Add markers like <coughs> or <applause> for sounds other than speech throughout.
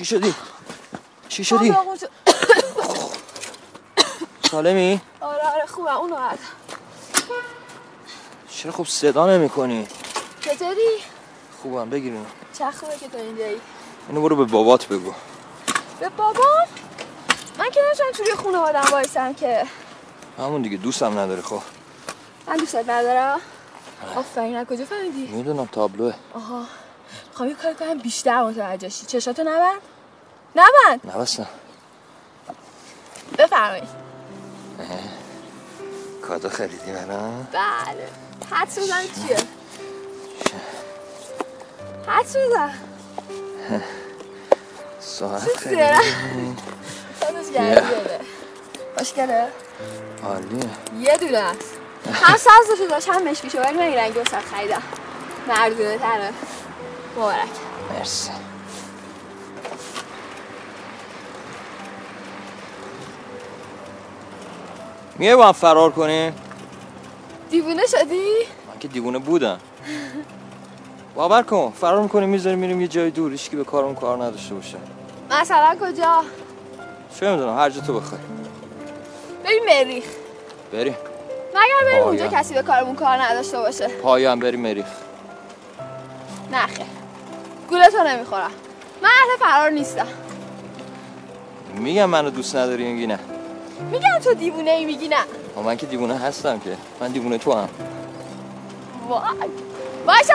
چی شدی؟ چی شدی؟ <coughs> سالمی؟ آره آره خوبه اونو هد چرا خوب صدا نمی کنی؟ چطوری؟ خوبم بگیر چه خوبه که تو اینجایی اینو برو به بابات بگو به بابام؟ من که نشم توی خونه آدم بایستم که همون دیگه دوستم نداره خب من دوستت ندارم آفرین از کجا فهمیدی؟ می‌دونم تابلوه آها خواهم یه کار کنم بیشتر متوجه شی چشاتو نبند. نبند. نبستم. بفرمایید. کادو خریدی منم بله. حدس بزن چیه؟ حدس بزن ساعت خریدی. سازش گردیده خوشگله؟ عالیه. یه دونه. است هم سازشو داشت هم مشکیشو ولی من این رنگی وسط خریدم. مردونه تره. مبارک مرسی میای با هم فرار کنیم؟ دیوونه شدی؟ من که دیوونه بودم. باور کن فرار می‌کنیم می‌ذاریم میریم یه جای دور که به کارمون کار نداشته باشه. مثلا کجا؟ چه می‌دونم هر جا تو بخوای. بریم مریخ بریم. مگر بریم. اونجا کسی به کارمون کار نداشته باشه. پایم بریم مریخ نه خیر گوله تو نمی‌خورم. من اهل فرار نیستم. میگم منو دوست نداری میگی نه. میگم تو دیوونه ای میگی نه. من که دیوونه هستم که. من دیوونه تو هم وای باشا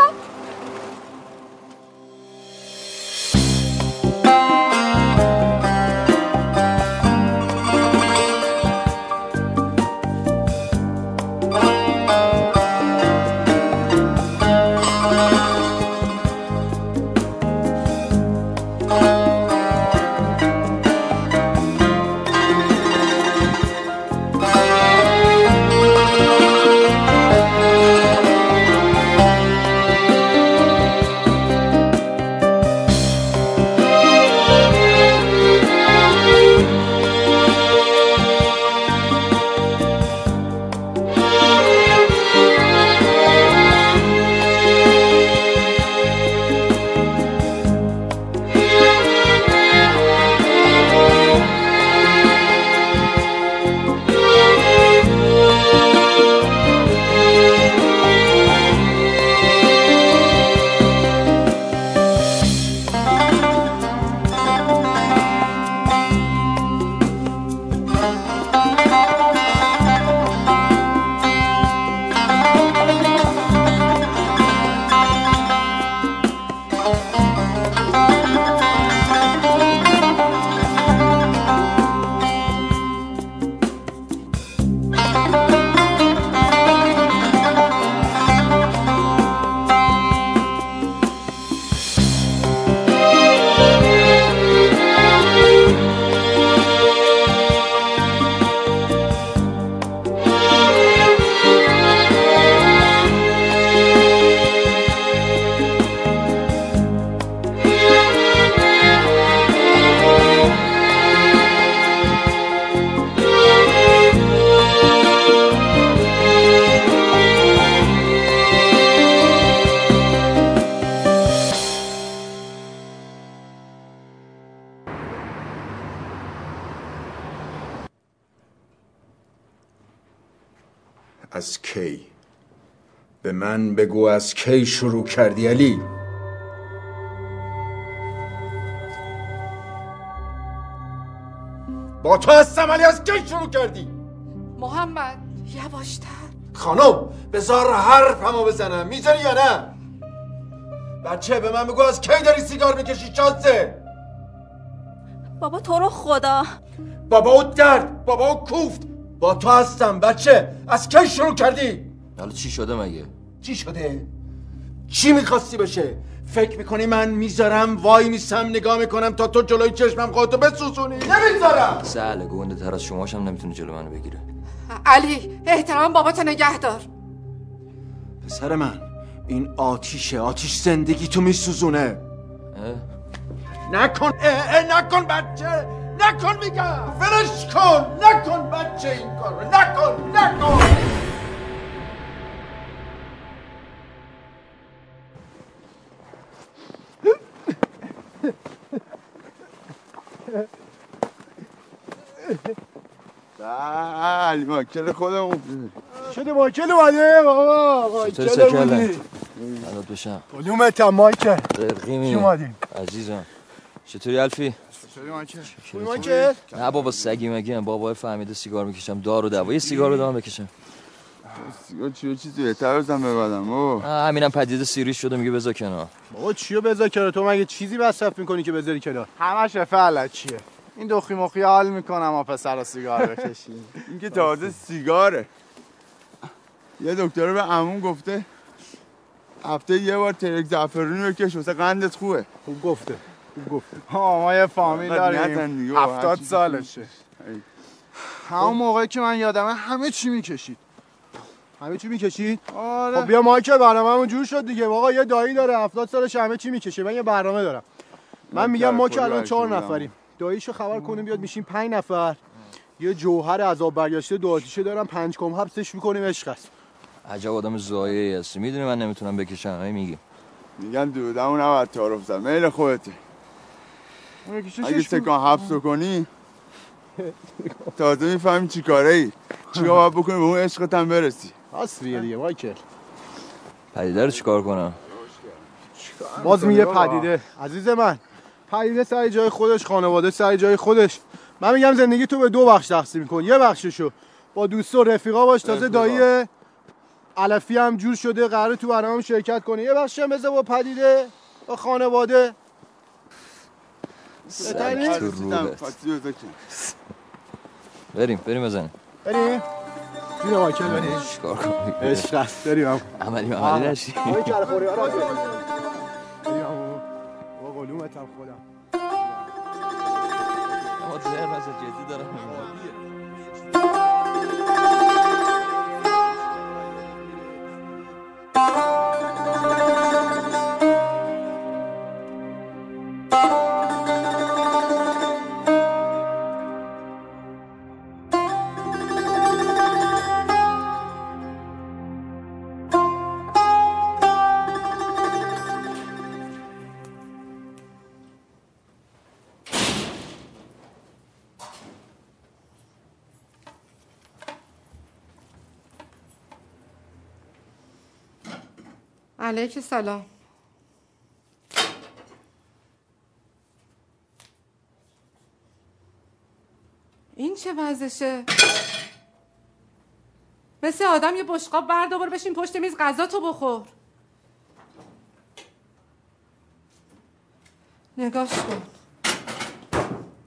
از کی شروع کردی علی؟ با تو هستم علی از کی شروع کردی؟ محمد یواشتر. خانم بذار حرفمو بزنم می‌ذاری یا نه؟ بچه به من بگو از کی داری سیگار می‌کشی شازه بابا تو رو خدا. بابا او درد بابا او کوفت. با تو هستم بچه از کی شروع کردی؟ حالا چی شده مگه؟ چی شده؟ چی می‌خواستی بشه؟ فکر می‌کنی من می‌ذارم؟ وای میسم نگاه می‌کنم تا تو جلوی چشمم خودتو بسوزونی. نمی‌ذارم. سهله گنده تر از شماش هم نمی‌تونه جلو منو بگیره علی احترام باباتو نگه دار. پسر من این آتیشه آتیش زندگی تو میسوزونه. نکن اه اه نکن بچه نکن میگم. فرش کن. نکن بچه این کارو. نکن نکن. ماکل خودمون. شده مایکل اومده بابا سکله؟ اومدی. الان بشم. کدومت هم مایکل اومدیم عزیزم. چطوری الفی؟ چطوری نه بابا سگی مگی هم. بابا فهمیده سیگار می‌کشم. دار و دوا. یه سیگار رو دارم بکشم. سیگار چیه؟ چیزی بهتر بزن ببادم او آه، همینم پدیده سیریش شده میگه بذار کنار. بابا چیو بذار کنار؟ تو مگه چیزی مصرف می‌کنی که بذاری کنار؟ همش فعلا چیه؟ این دخی مخی حال می‌کنم ما پسر سیگار بکشیم. این که تازه سیگاره. یه دکتر به عموم گفته هفته یه بار ترک زعفرونی بکش واسه قندت خوبه. خوب گفته خوب گفته. ها ما یه فامیل داریم. هفتاد سالشه. همون موقعی که من یادمه همه چی می‌کشید. همه چی می‌کشید؟ آره. خب بیا مایکل برنامه‌مون جور شد دیگه. آقا یه دایی داره 70 سالش همه چی می‌کشه. من یه برنامه دارم. من میگم ما که الان چهار نفریم. داییشو خبر کنیم بیاد میشیم پنج نفر. یه جوهر عذاب برگشته دو آتیشه دارم پنج کم حبسش می‌کنیم عشق است. عجب آدم زایه هستی. می‌دونی من نمی‌تونم بکشم هی میگی. میگن دودمون نباید تعارف زد. میل خودته. اگه سکان حبس رو کنی تازه می‌فهمی چی کاره ای. چی باید بکنی؟ به اون عشقت هم برسی. راست میگه دیگه مایکل. پدیده رو چیکار کنم؟ باز میگه پدیده. عزیز من. پدیده سر جای خودش خانواده سر جای خودش. من میگم زندگی تو به دو بخش تقسیم میکن یه بخششو با دوست و رفیقا باش تازه. دایی علفی هم جور شده قراره تو برنامه شرکت کنه یه بخش هم بذار با پدیده با خانواده. سگ؟ تو. بریم بریم بزنیم. بریم. جون مایکل بریم. چیکار کنیم؟ عشق است. بریم. هم عملی عملی نشی آقای کلخوری ها رو بریم. هم با قلومت هم خودم. علیک سلام این چه وضعشه مثل آدم یه بشقاب بردار بشین پشت میز غذا تو بخور. نگاش کن.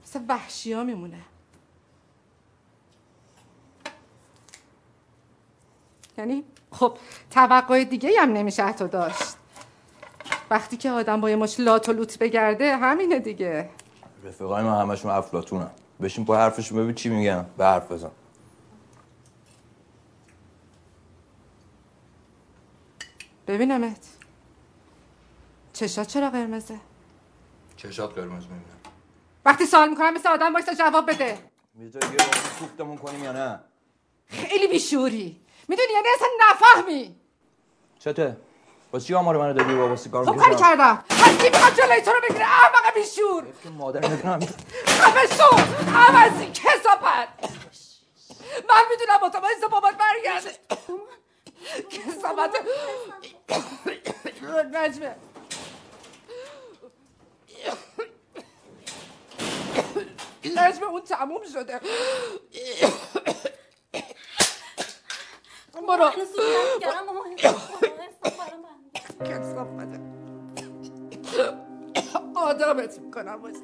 مثل وحشی ها میمونه. یعنی خب توقع دیگه هم نمیشه حتی داشت. وقتی که آدم با یه مش لات و لوت بگرده همینه دیگه. رفیقای من همشون افلاتونن بشین پای حرفشون ببین چی میگن. به حرف بزن. ببینمت. چشات چرا قرمزه؟ چشات قرمز می‌بینم. وقتی سوال می‌کنم مثل آدم وایسا جواب بده. می‌ذاری یه بار کوفتمون کنیم یا نه؟ خیلی بیشوری. می‌دونی یعنی اصلا نفهمی. چته؟ واسه چی آمار منو دادی بابا سیگار خب می‌کشم کردم. از کی می‌خواد جلوی تو رو بگیره؟ احمق بیشور. که مادر نمی‌دونم خفه شو عوضی کسافت. من می‌دونم باید بابات برگرده. کسافت. نجمه نجمه اون تموم شده. برو آدمت می‌کنم باز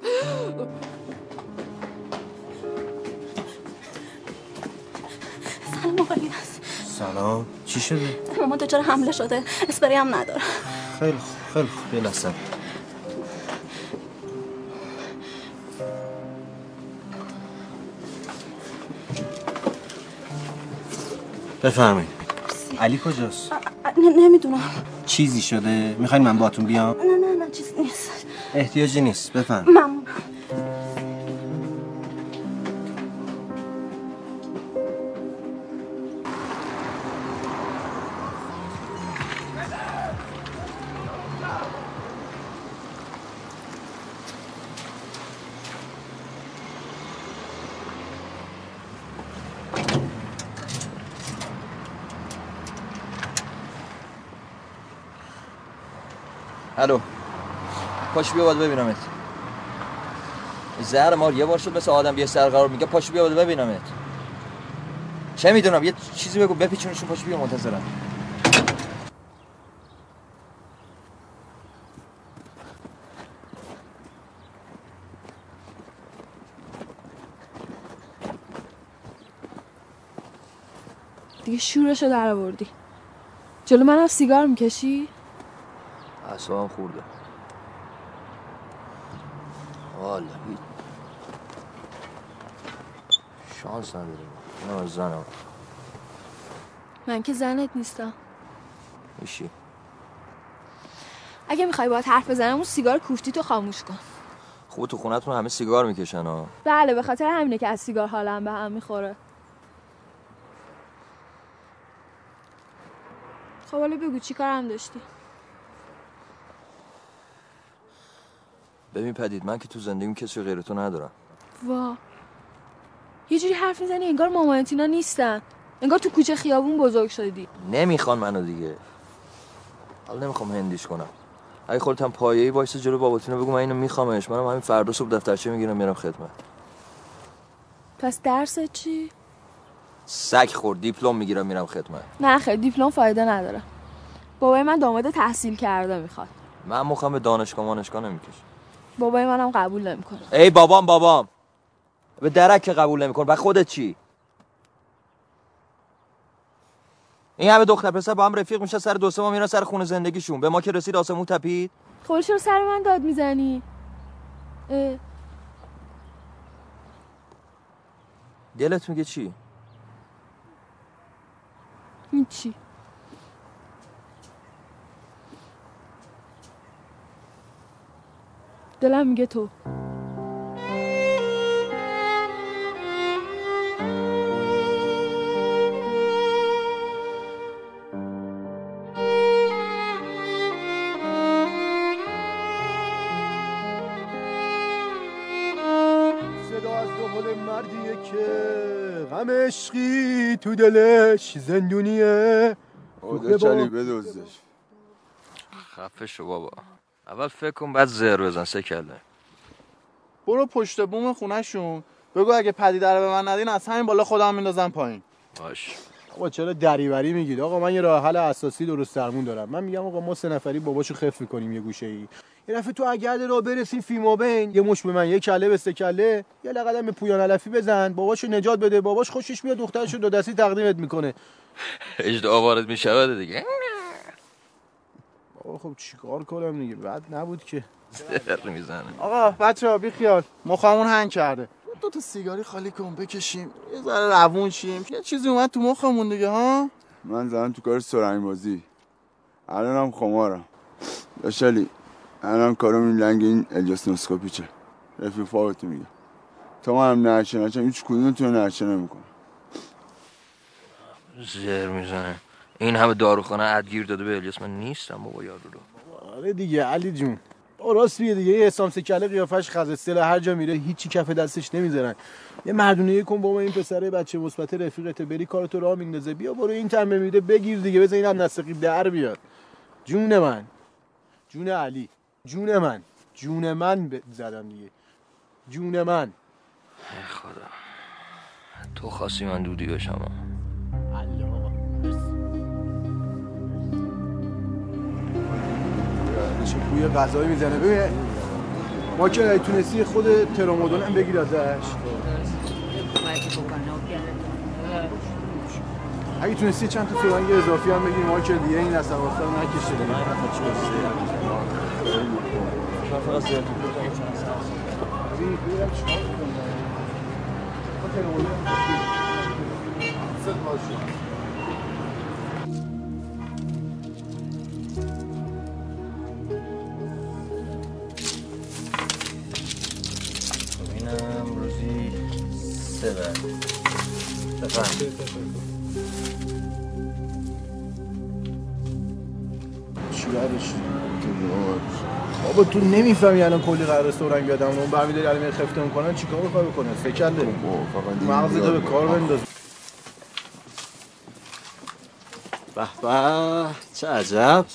سلام آقای هست سلام چی شده؟ مامان دچار حمله شده اسپری هم نداره خیلی خوب خیلی خوب بفرمایید. علی کجاست؟ نمی‌دونم. چیزی شده؟ می‌خواین من باتون بیام؟ نه نه نه چیز نیست. احتیاجی نیست. بفرم ممنون. پاش بیا باید ببینمت. زهر مار یه بار شد مثل آدم بیا سر قرار میگه پاش بیا باید ببینمت. چه می‌دونم؟ یه چیزی بگو بپیچونشون پاش بیا منتظرم. دیگه شورشو در آوردی. جلو منم سیگار می‌کشی؟ اصابم خورده. والا شانس نداریم نه از زنم. من که زنت نیستم. میشی. اگه می‌خوای باید حرف بزنم اون سیگار کوفتی تو خاموش کن. خوب تو خونتون همه سیگار می‌کشن ها بله به خاطر همینه که از سیگار حالم به هم می‌خوره. خب حالا بگو چی کارم داشتی؟ ببین پدید من که تو زندگیم کسی غیر تو ندارم. وا. یه جوری حرف می‌زنی انگار مامانتینا نیستن. انگار تو کوچه خیابون بزرگ شدی. نمی‌خوان منو دیگه. حالا نمی‌خوام هندیش کنم. اگه خودت هم پایه‌ای وایس جلو باباتینو بگو من اینو میخوامش. منم همین فردا صبح دفترچه می‌گیرم میرم خدمت. پس درست چی؟ سگ خورد دیپلم می‌گیرم میرم خدمت. نه خیر دیپلم فایده نداره. بابای من داماد تحصیل کرده می‌خواد. من مخم به دانشگاه مانشگاه نمیکش بابای منم قبول نمی‌کنه. ای بابام بابام. به درک که قبول نمیکن و خودت چی؟ این همه دختر پسر با هم رفیق میشه سر دو سه ماه میرن سر خونه زندگیشون. به ما که رسید آسمون تپید؟ خب چرا سر من داد می‌زنی؟ اه، دلت میگه چی؟ هیچی دلم میگه تو. صدا از دهل مردیه که غم عشقی تو دلش زندونیه. خدا چلی بدوزش. خفه شو بابا. اول فکر کن بعد زهر بزن سه کله. برو پشت بوم خونهشون. بگو اگه پدیده رو به من ندین از همین بالا خودم میندازم پایین. باش. آقا چرا دریوری میگید؟ آقا من یه راه حل اساسی درست درمون دارم. من میگم آقا ما سه نفری باباشو خف می‌کنیم یه گوشه ای یه دفعه تو اگرد را برسیم فیما بین. یه مش به من یه کله به سه کله. یه لقدم به پویان علفی بزن. باباشو نجات بده. باباش خوشش میاد دخترشو دو دستی تقدیمت می‌کنه. اجد آوارد می‌شود دیگه. خب چیکار کنم دیگه؟ بعد نبود که. زهر می‌زنه. آقا بچه ها بی خیال. مخمون هنگ کرده. دو تا سیگاری خالی کن بکشیم. یه ذره روون شیم. یه چیزی اومد تو مخمون دیگه ها؟ من زدم تو کار سرنگ بازی الانم خمارم. داشتالی الان کارم این لنگ این الیاس چه رفیق فاوتو میگه. تا من هم نرچه نرچه هیچ کدوم تو نرچه نمی‌کنم زهر می‌زنه. این همه داروخانه ادگیر داده به الیاس. من نیستم بابا یارو رو آره دیگه علی جون. آه، راست میگه دیگه. یه حسام سکله قیافش خزستل هر جا میره هیچی کف دستش نمی‌ذارن. یه مردونه کن بابا این پسره بچه مثبت رفیقت بری کارتو راه میندازه. بیا برو این تمه میده. بگیر دیگه. بزن اینم نسقی در بیاد. جون من. جون علی. جون من. جون من ب- زدم دیگه. جون من. خدا. تو خواستی من دودی بشم؟ چه بوی غذایی می‌زنه. ببین ما که تونستی خود ترامادول هم بگیر ازش. اگه تونستی چند تا فرنگ اضافی هم بگیر ما که دیگه این نصواستا رو نکشه دیگه ببین، چیکارش بابا تو نمی‌فهمی الان کلی قرار رستوران بیادم اون برمیداری الان خفته می‌کنن چیکار می‌خوای بکنه؟ سکله فقط این مغزتو به کار. بنداز. به به چه عجب.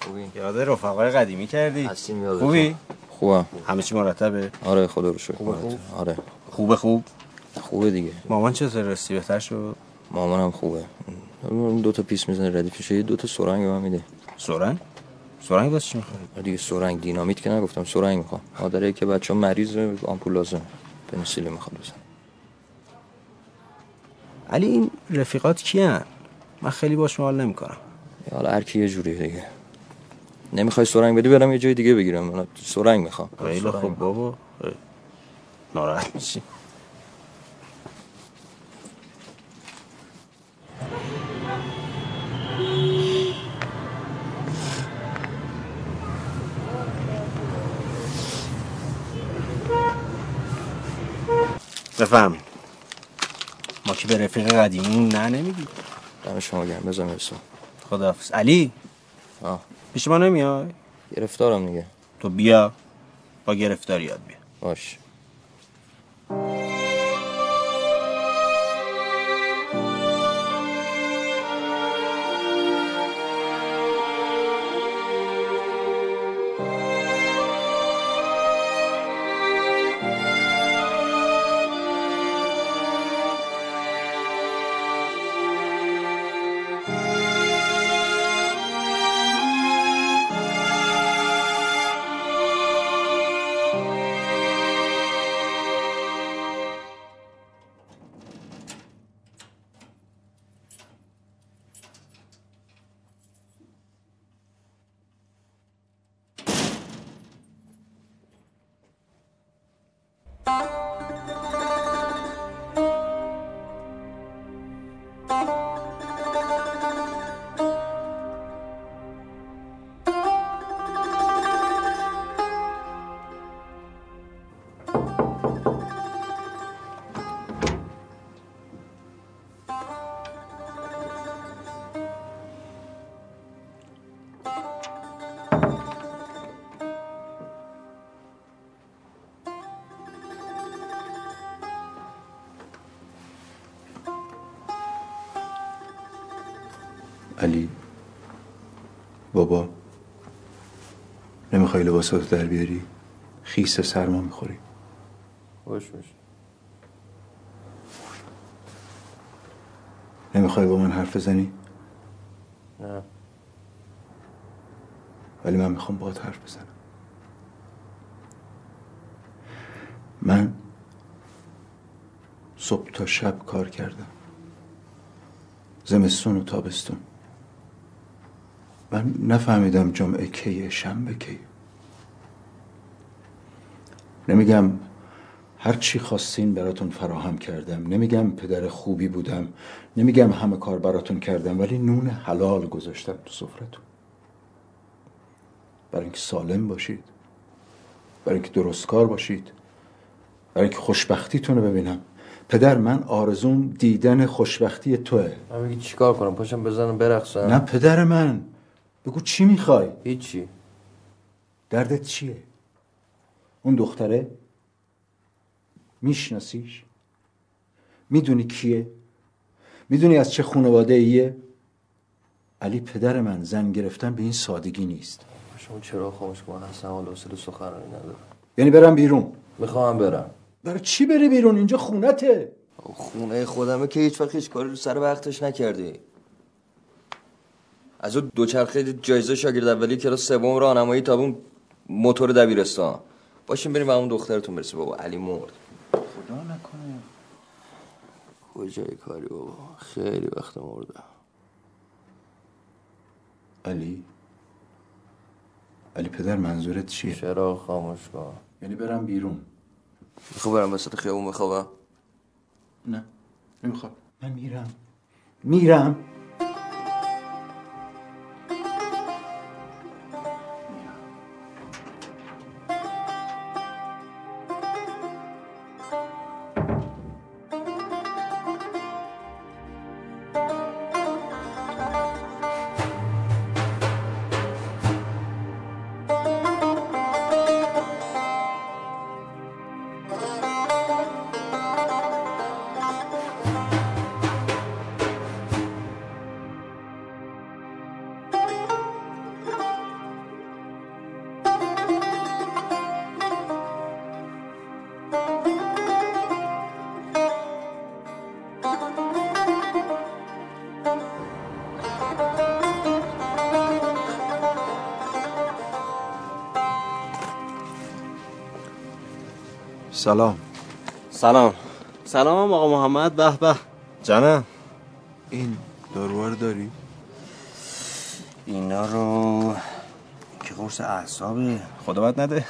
خوبی؟ یاد رفقای قدیمی کردی. هستیم خوبی؟ خوبم. همه چی مرتبه. آره خدا رو شکر. خوبه خوب؟ آره. خوبه خوب؟ خوبه دیگه. مامان چطور رسی؟ بهتر شد؟ مامانم خوبه. اون دو تا پیس می‌زنه ردیفش یه دو تا سرنگ به من میده. سرنگ؟ سرنگ واسه چی می‌خوای؟ دیگه سرنگ دینامیت که نگفتم سرنگ می‌خوام. مادره که بچه مریض آمپول لازم پنیسیلین می‌خواد بزن علی این رفیقات کیان؟ من خیلی باش حال نمی‌کنم. حالا هر کی یه جوری دیگه. نمی‌خوای سرنگ بدی برم یه جای دیگه بگیرم. من سرنگ می‌خوام. خیلی خوب بابا. ناراحت میشی. بفهم ما که به رفیق قدیمون نه نمیگی. دم شما گرم بزن برسا خداحافظ. علی؟ آه. پیش ما نمیای؟ گرفتارم دیگه. تو بیا با گرفتاری یاد بیا. باش. لباساتو در بیاری؟ خیس سرما می‌خوری. باش باش. نمی‌خوای با من حرف بزنی؟ نه. ولی من می‌خوام باهات حرف بزنم. من صبح تا شب کار کردم. زمستون و تابستون. من نفهمیدم جمعه کیه شنبه کیه. نمیگم هر چی خواستین براتون فراهم کردم نمیگم پدر خوبی بودم نمیگم همه کار براتون کردم ولی نون حلال گذاشتم تو سفرتون. برای اینکه سالم باشید برای اینکه درست کار باشید برای اینکه خوشبختیتون رو ببینم. پدر من آرزوم دیدن خوشبختی توه. من میگی چیکار کنم؟ پاشم بزنم برقصم. نه پدر من. بگو چی می‌خوای؟ هیچی. دردت چیه؟ اون دختره میشناسیش؟ می‌دونی کیه؟ می‌دونی از چه خانواده ایه علی پدر من زن گرفتن به این سادگی نیست. شما چرا خاموش کن اصلا حال حوصله سخنرانی ندارم. یعنی برم بیرون. می‌خوام برم. برای چی بری بیرون؟ اینجا خونته. خونه خودمه که هیچ وقت هیچ کاری رو سر وقتش نکردی. از اون دوچرخه جایزه شاگرد اولی کلاس سوم راهنمایی تا اون موتور دبیرستان. باشیم بریم به اون دخترتون برسه. بابا علی مرد. خدا نکنه. کجای کاری بابا؟ خیلی وقت مرده. علی؟ علی پدر منظورت چیه؟ چرا خاموش کن یعنی برم بیرون. می‌خوام برم وسط خیابون بخوابم؟ نه نمی‌خوام. من میرم. میرم؟ سلام. سلام. سلام آقا محمد به به. جانم. این داروها رو داری؟ اینا رو که قرص اعصابه. خدا بد نده.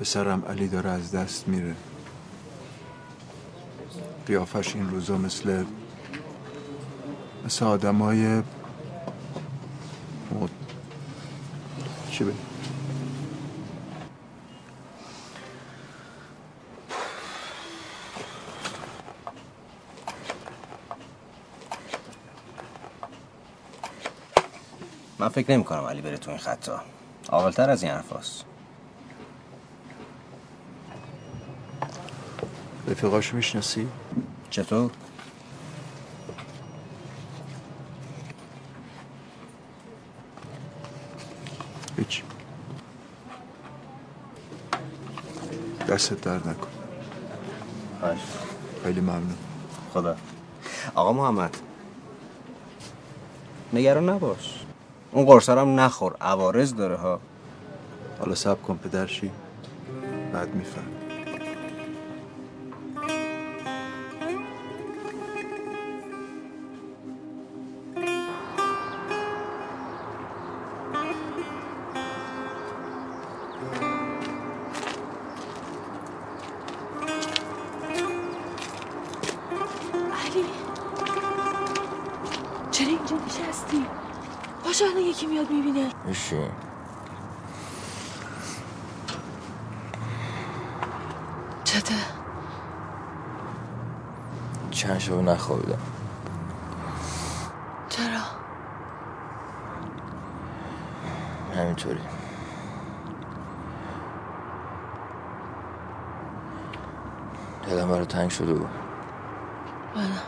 پسرم علی داره از دست میره. قیافش این روزا مثل مثل آدم های چی بگم من فکر نمی کنم علی بره تو این خطا اولتر از این حرفاست رفیقاشو می‌شناسی؟ چطور؟ هیچ دستت درد نکن باش خیلی ممنون. خدا. آقا محمد نگران نباش. اون هم نخور عوارض داره ها. حالا سب کن پدرشی بعد میفهم شب نخوابیدم. چرا؟ همینطوری. دلم برای تنگ شده بود. منم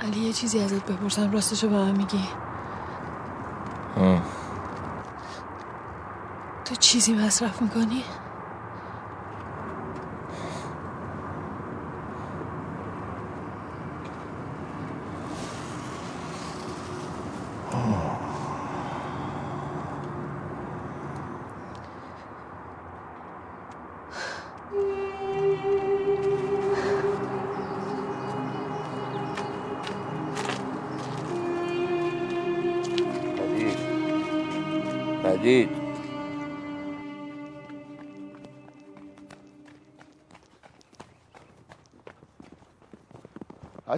علی یه چیزی ازت بپرسم. راستشو به من میگی هم. تو چیزی مصرف می‌کنی؟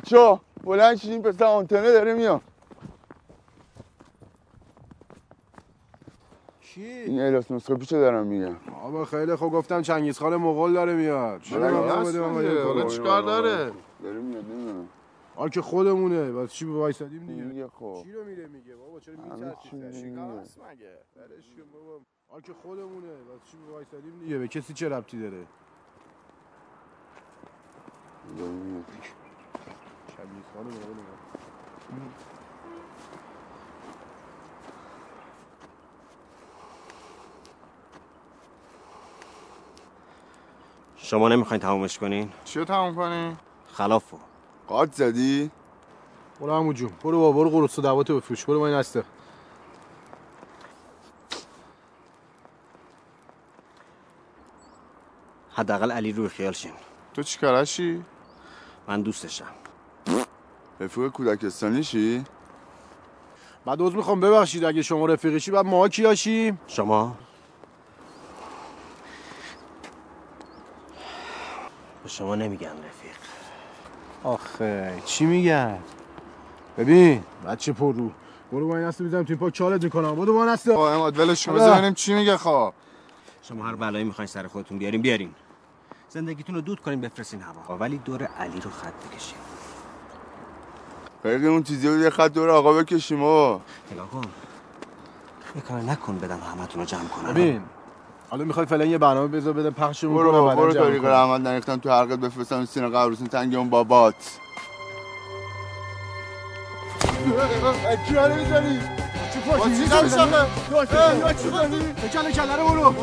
بچه بلند شید این پسر آنتنه داره میاد. کی؟ این الاسنوسکوپی چه دارم میگم. آبا خیلی خوب گفتم چنگیز خان مغول داره میاد. چرا بله، کنم؟ چیکار داره؟ داره میاد نمی‌دونم. آن که خودمونه. واسه چی وایسادیم دیگه؟ میگه خب. چی رو میره میگه؟ بابا چرا میترسی چی میره شکار میگه. هست مگه؟ ولش کن بابا. آن که خودمونه. واسه چی وایسادیم دیگه؟ به کسی چه ربطی داره؟ اومد. شما نمی‌خواین تمومش کنین؟ چیو تموم کنی؟ خلافو. قاد زدی؟ برو همون جون. برو بابا برو قرص و دواتو بفروش. برو با این هسته حداقل علی روی خیال شین. تو چی کارشی؟ من دوستشم. رفیق کودکستانیشی بعد عذر می‌خوام ببخشید اگه شما رفیقشی بعد ما کیاشیم شما؟ به شما نمیگم رفیق. آخه چی میگن؟ ببین بچه پر رو. برو با این هسته توی پاک چالت می‌کنم. برو با این هسته آقا اماد ولش کن ببینیم چی میگه خب شما هر بلایی می‌خواین سر خودتون بیارین بیارین. زندگیتون رو دود کنین بفرستین هوا. ولی دور علی رو خط بکشین. فرقی اون چیزی رو یه خط دور آقا بکشیم آقا. نگاه کن یه کار نکن بدم همتون رو جمع کنم. ببین حالا می‌خوای فعلا یه برنامه بذار بده برو کنم، بابا بعداً برو جمع طریق. رحمت نریختم تو حلقت بفرستم سینه قبرسون تنگ اون بابات. کی منو می‌زنی؟ چی پاشی؟ چی شاخه تو چی کنی کله کله رو برو.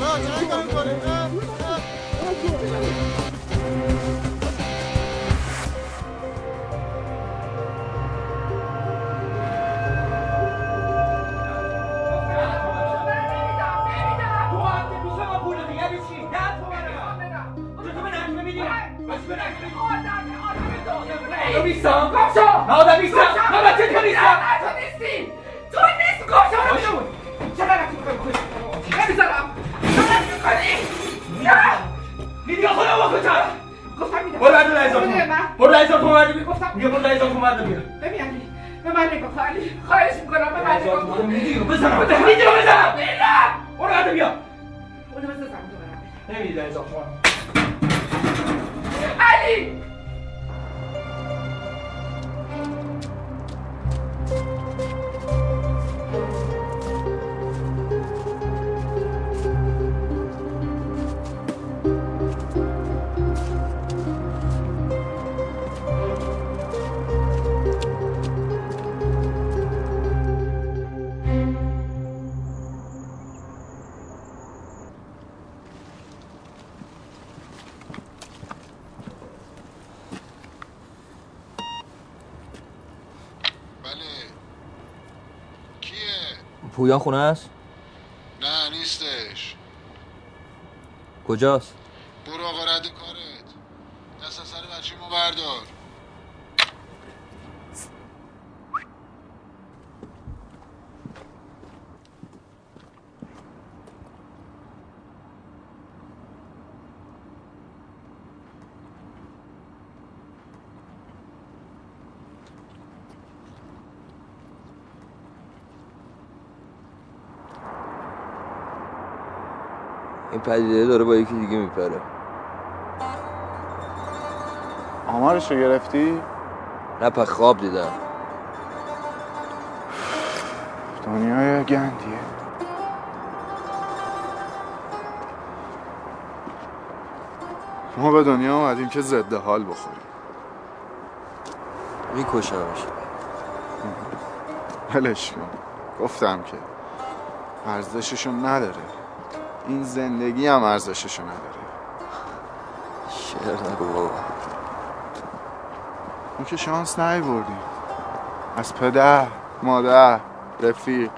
برو لحظات تومن برو لحظات تومن بردی گفتم میگه برو لحظات تومن بردی بیار ببین علی به من نگاه علی خواهش می‌کنم به من نگاه میدیو بزنم میدیو بزنم برو برد بیا برو بزنم تو برم نمیدی لحظات تومن علی پویان خونه است؟ نه نیستش کجاست؟ برو آقا رد کارت دست از سر بچه ما بردار این پدیده داره با یکی دیگه میپره. آمارشو گرفتی؟ نه پس خواب دیدم. دنیای گندیه. ما به دنیا اومدیم که ضد حال بخوریم. میکشمش. ولش کن. گفتم که ارزششو نداره. این زندگی هم ارزششو نداره. شعر نگو بابا. ما که شانس نیوردیم از پدر مادر رفیق.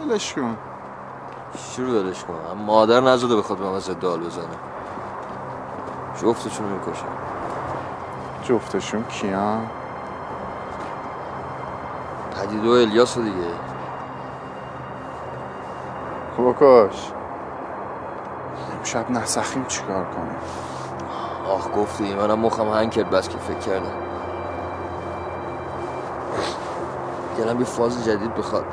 ولش کن. شروع دلش کن. مادر نزده بخواد به من ضد حال بزنه. جفتشون رو می‌کشم جفتشون کیان؟ پدیده و الیاس دیگه. بکش امشب نسخیم چیکار کنیم آخ گفتی منم مخم هنگ کرد بس که فکر کردم گلم یه فاز جدید بخواد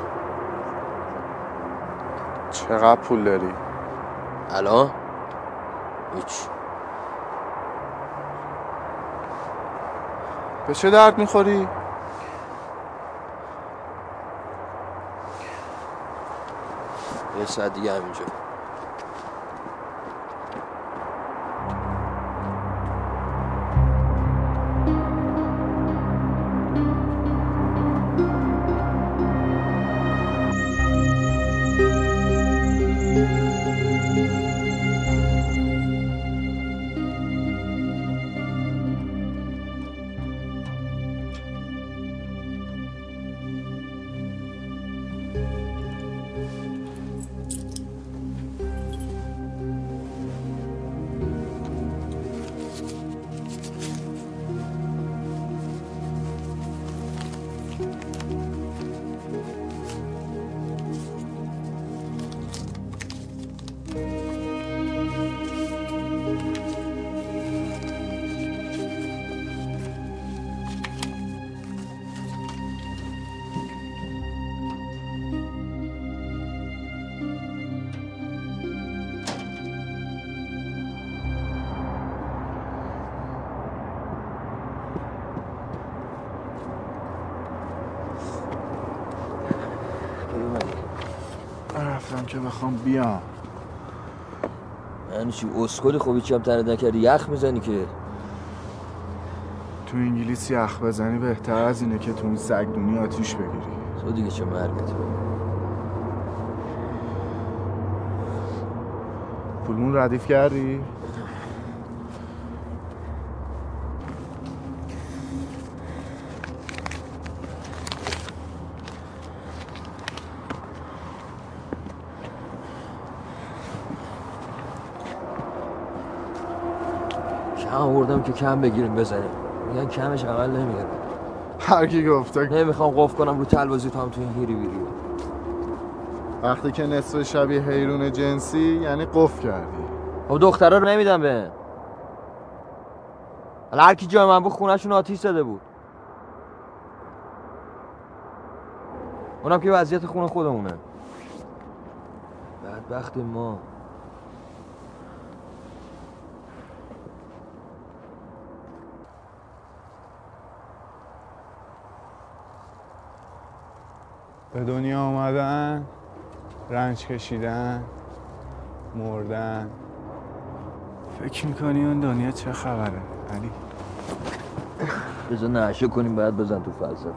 چقدر پول داری؟ الان؟ هیچ به چه درد می‌خوری؟ ساعت دیگه همینجا. که بخوام بیام. یعنی چی؟ اسکلی خوبی چی هم تنت نکردی؟ یخ می‌زنی که؟ تو انگلیس یخ بزنی بهتر از اینه که تو اون سگدونی آتیش بگیری. تو دیگه چه مرگت پولمون ردیف کردی؟ کم آوردم که کم بگیریم بزنیم. میگن کمش عمل نمی‌گیره هر کی گفته نمی‌خوام قف کنم رو تلوازی تو هم تو این هیری بیری. وقتی که نصف شبیه حیرون جنسی یعنی قف کردی. خب دخترا رو نمیدم به. حالا هر کی جای من بود خونهشون آتیش زده بود. اونم که وضعیت خونه خودمونه. بدبخت ما. به دنیا آمدن رنج کشیدن مردن. فکر می‌کنی اون دنیا چه خبره علی؟ بذار نشه کنیم باید بزن تو فلسفه.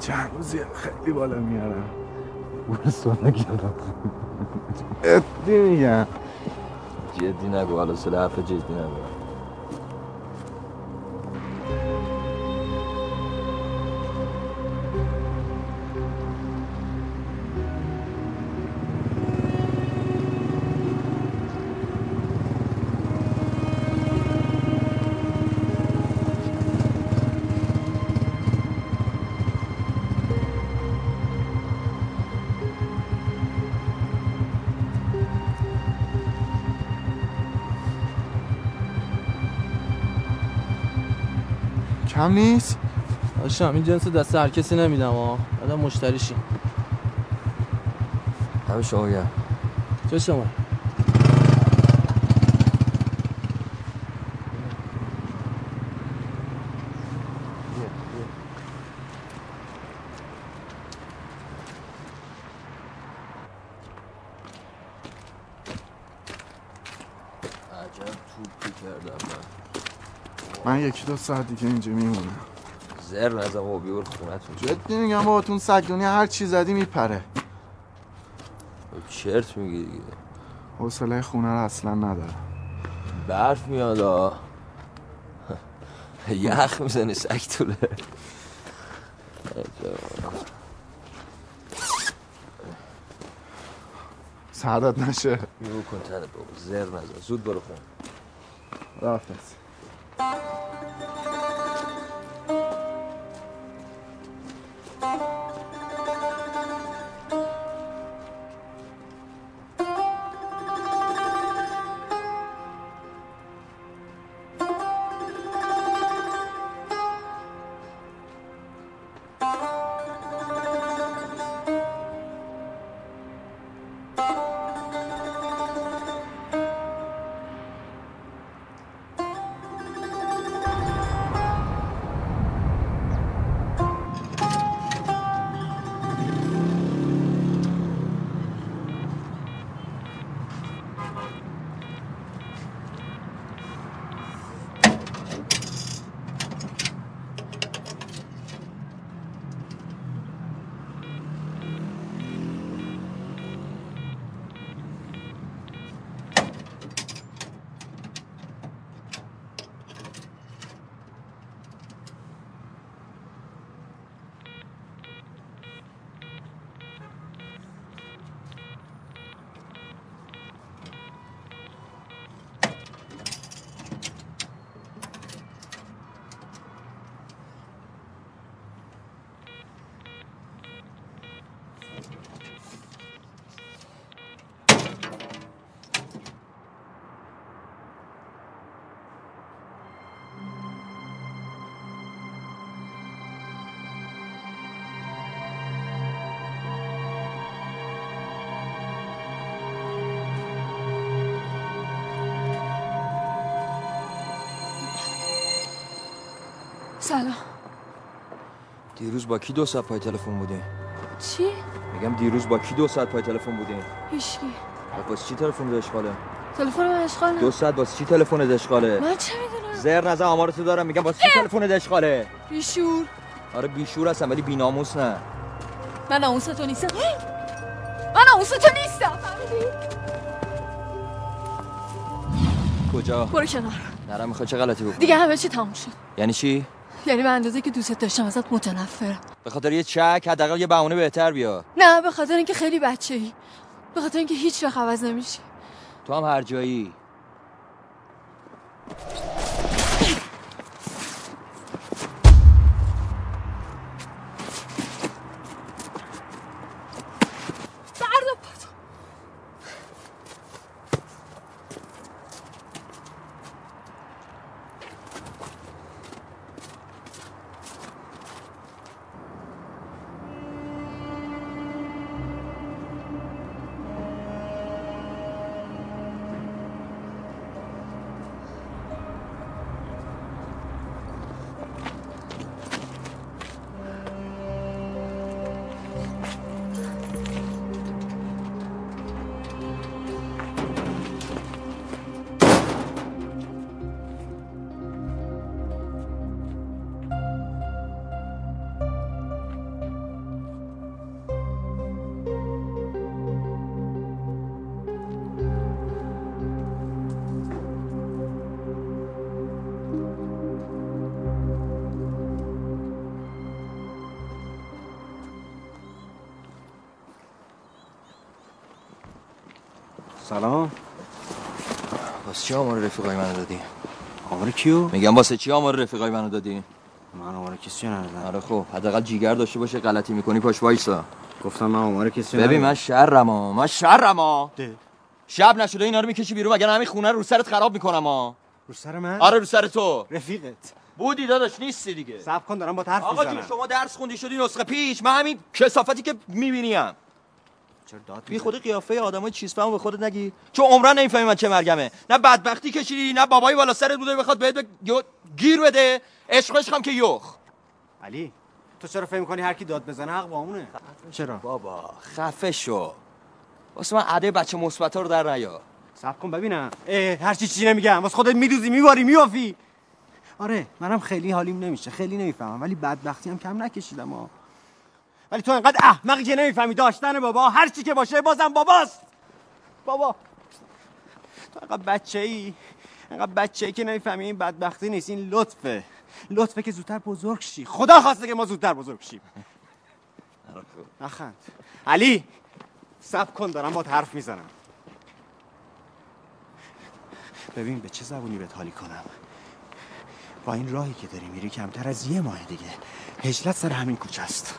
چند روزی خیلی بالا میارم. بورستان نگردم ادی میگم. جدی نگو حالا حرف جدی نگو. کم نیست؟ داشتم این جنس دست هر کسی نمیدم ها بعدم مشتریشی همه شما گرم. چه شما عجب توپی کردم من من یکی دو ساعت دیگه اینجا میمونم. زر نزم و بیور خونتون. جدی میگم با تون سگ دنیا هر چی زدی میپره. چرت میگی دیگه. حوصله خونه رو اصلا ندارم. برف میاد آ یخ می‌زنه سگ طوله سعادت نشه. یو کن تنت بابا زر نزن زود برو خون رافت やった! سلام. دیروز با کی دو ساعت پای تلفن بودی چی؟ میگم دیروز با کی دو ساعت پای تلفن بودی هیچکی. واسه چی تلفن اشغاله؟ تلفن من اشغال دو ساعت واسه چی تلفن اشغاله؟ من چه می‌دونم؟ زر نزن آمارتو دارم میگم واسه چی تلفن اشغاله؟ بیشور. آره بیشور هستم ولی بیناموس نه. من ناموس تو نیستم. من ناموس تو نیستم؟ کجا؟ برو کنار. نرم می‌خوای چه غلطی بکنی؟ دیگه همه چی تموم شد. یعنی چی؟ یعنی به اندازه که دوست داشتم ازت متنفرم. به خاطر یه چک حداقل یه بهونه بهتر بیا نه به خاطر اینکه خیلی بچه ای به خاطر اینکه هیچ وقت عوض نمیشی. تو هم هر جایی. چی آمار رفیقای منو دادی؟ آمار کیو؟ میگم واسه چی آمار رفیقای منو دادی؟ من آمار کسی ندادم. آره خب حداقل جیگر داشته باشه غلطی می‌کنی پاش وایسا. گفتم من آمار کسی ببین. من شرما من شرما شب نشده اینا رو می‌کشی بیرون مگر همین خونه رو سرت خراب می‌کنم. ها رو سر من؟ آره رو سر تو. رفیقت. بودی داداش نیستی دیگه. صبر کن دارم با حرف آقا جون می‌زنم. شما درس خوندی شدی نسخه پیش من همین کسافتی که می‌بینیم. بی خودی قیافه آدمای چیز به خودت نگی. چون عمرن نمی‌فهمی من چه مرگمه. نه بدبختی کشیدی نه بابایی بالا سرت بوده بخواد بهت گیر بده. عشق عشقم که یخ. علی تو چرا فکر می‌کنی هر کی داد بزنه حق با اونه چرا؟ بابا خفه شو. واسه من عده بچه مثبتا رو در نیا. صبر کن ببینم. هر چی چی نمیگم. واسه خودت میدوزی میواری میافی آره منم خیلی حالیم نمیشه. خیلی نمی‌فهمم ولی بدبختی هم کم نکشیدم ها ولی تو انقدر احمقی که نمی‌فهمی. داشتن بابا. هر چی که باشه بازم باباست. بابا. تو انقدر بچه ای انقدر بچه ای که نمی‌فهمی این بدبختی نیست. این لطفه. لطفه که زودتر بزرگ شی. خدا خواسته که ما زودتر بزرگ شیم. نخند. علی سب کن دارم با حرف می‌زنم. ببین به چه زبونی بهت حالی کنم؟ با این راهی که داری میری کمتر از یه ماه دیگه. هجلت سر همین کوچه است.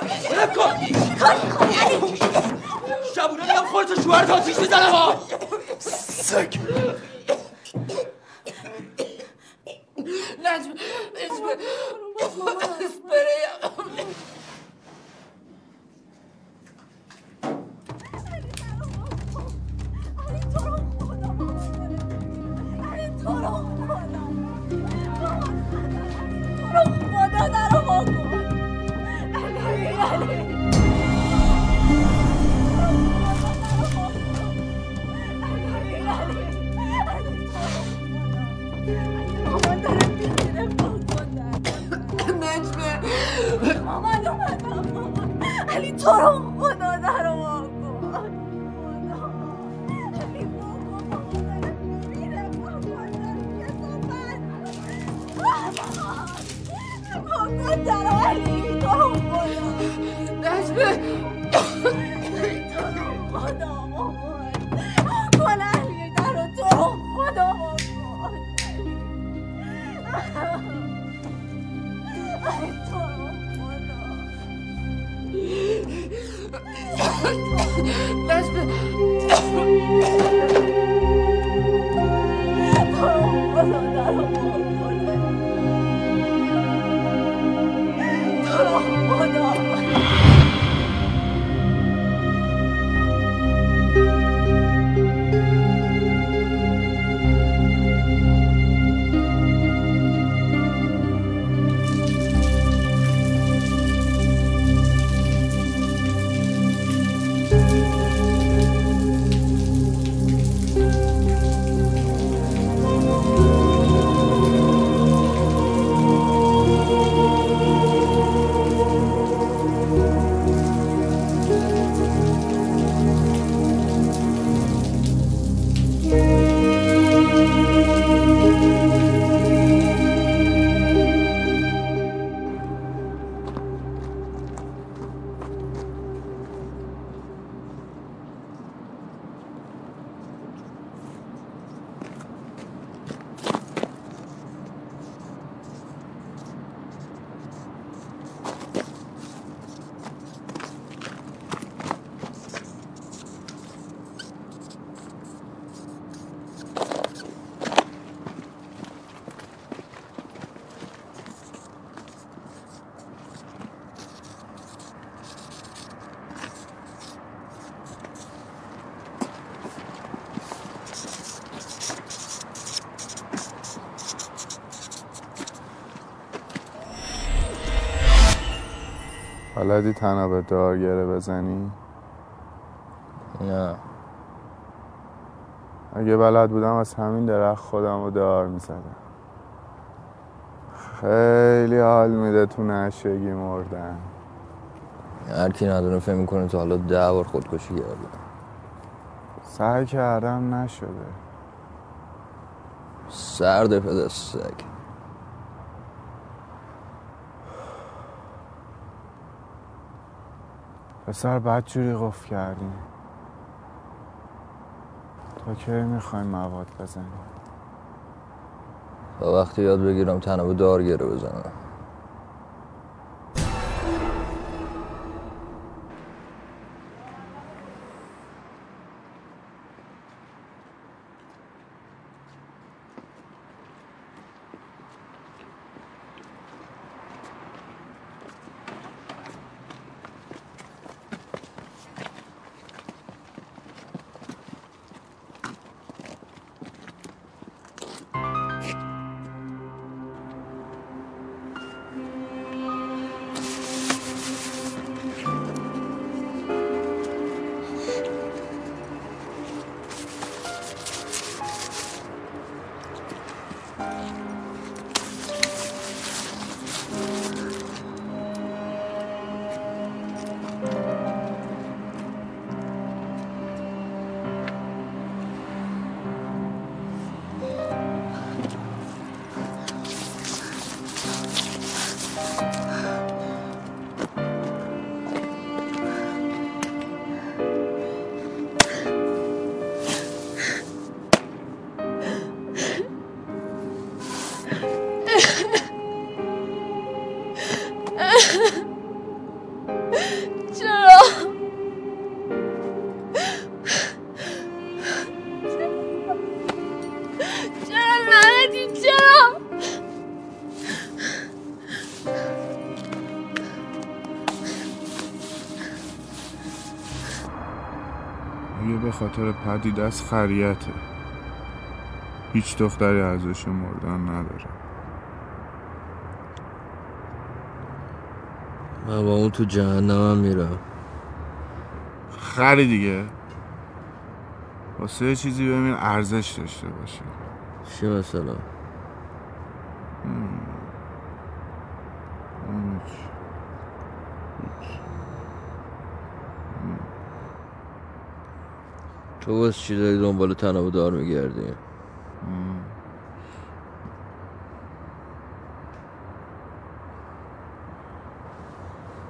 سر نه ولم کن شبونه میگم خودتو شوهرت آتیش می‌زنم ها. سگ. نجم اسم اسپریم مامان اومدم مامان. علی تو رو خدایا خدا خدا اول اهلی اداره تو خدا خدا آفتو باشه باشه خدا خدا باشه خدا خدا بلدی تنها دار گره بزنی؟ نه. اگه بلد بودم از همین درخت خودم رو دار می‌زدم. خیلی حال میده تو نشگی مردن. هر کی ندونه فکر می‌کنه تا حالا ده بار خودکشی کرده. سعی کردم نشده. سرد پدستک پسر بدجوری قفل کردیم تا کی می‌خوایم مواد بزنیم؟ تا وقتی یاد بگیرم به دار گره بزنم. خاطر پدید از خریته. هیچ دختری ازش مردن نداره. من با اون تو جهنمم میرم. خری دیگه. واسه چیزی ببین ارزش داشته باشه. چی مثلا تو واسه چی داری دنبال تناب دار میگردی.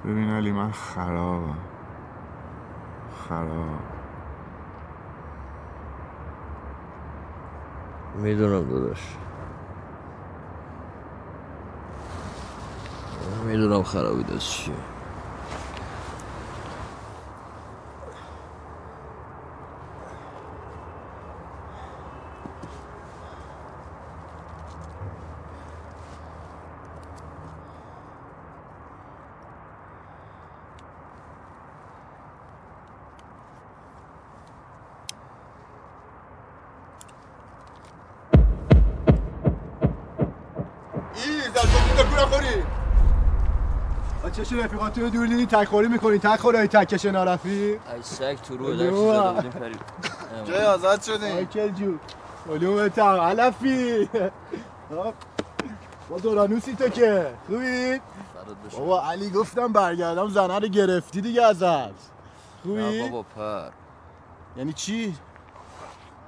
ببین علی من خرابم. خراب. می‌دونم داداش. می‌دونم خرابی دست چیه. رفیقاتو رو دور دیدی تک خوری می‌کنی تک خورای تکش نارفی ای سگ تو رو زده بودیم پرید جای آزاد شدی. مایکل جو. علوم تم علفی. خب. <laughs> با دورانوسی تو که. خوبی؟ بابا علی گفتم برگردم زنه رو گرفتی دیگه ازت. نه خوبی؟ بابا پر. یعنی چی؟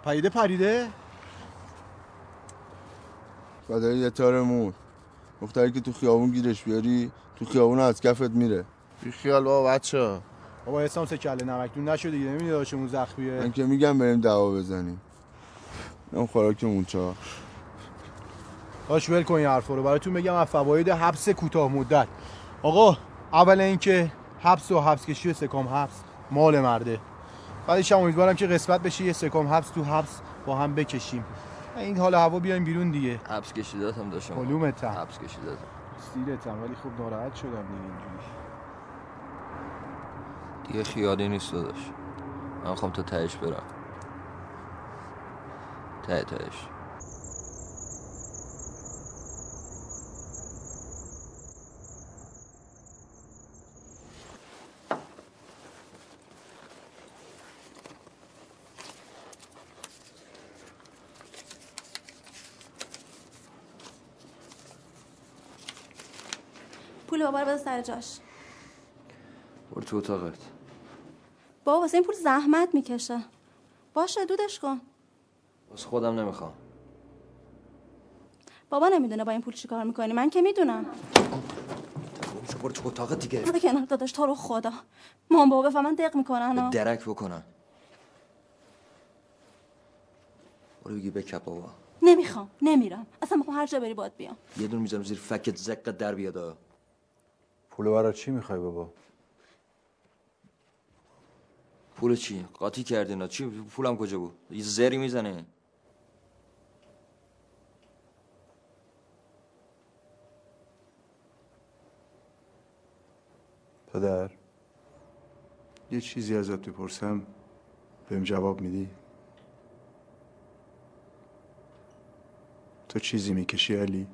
پریده پریده؟ فدای یه تار مور. دختری که تو خیابون گیرش بیاری تو خیابون از کفت میره. بی خیال بابا بچه بابا حسام سه کله نمکدون نشده دیگه نمی‌دونی داشتمون زخمیه من که میگم بریم دعوا بزنیم. اون خوراکمون چا. باش ول کن این حرفا رو. براتون بگم از فواید حبس کوتاه مدت. آقا اول اینکه حبس و حبس کشی و سکام حبس مال مرده. بعدش هم امیدوارم که قسمت بشه یه سکام حبس تو حبس با هم بکشیم. این حال هوا بیایم بیرون دیگه. حبس کشیدات هم داشتم. علومت هم. حبس کشیدات سیرتم ولی خب ناراحت شدم دیگه اینجوری. دیگه خیالی نیست داداش. من خوام تا تهش برم. ته تهش. پول بابا رو بده سر جاش. برو تو اتاقت. بابا واسه این پول زحمت می‌کشه. باشه دودش کن. واسه خودم نمی‌خوام. بابا نمی‌دونه با این پول چیکار می‌کنی. من که می‌دونم. برو تو اتاقت دیگه. بده کنار داداش تو رو خدا. مام بابا بفهمن دق می‌کنن. درک بکنن. برو بگی بکپ بابا. نمی‌خوام نمیرم. اصلا می‌خوام هر جا بری باید بیام. یه دون می‌ذارم زیر فکت زقت در بیاد پولو برای چی می‌خوای بابا؟ پول چی؟ قاطی کردین چی؟ پولم کجا بود؟ یه زری می‌زنه. پدر یه چیزی ازت بپرسم بهم جواب میدی؟ تو چیزی می‌کشی علی؟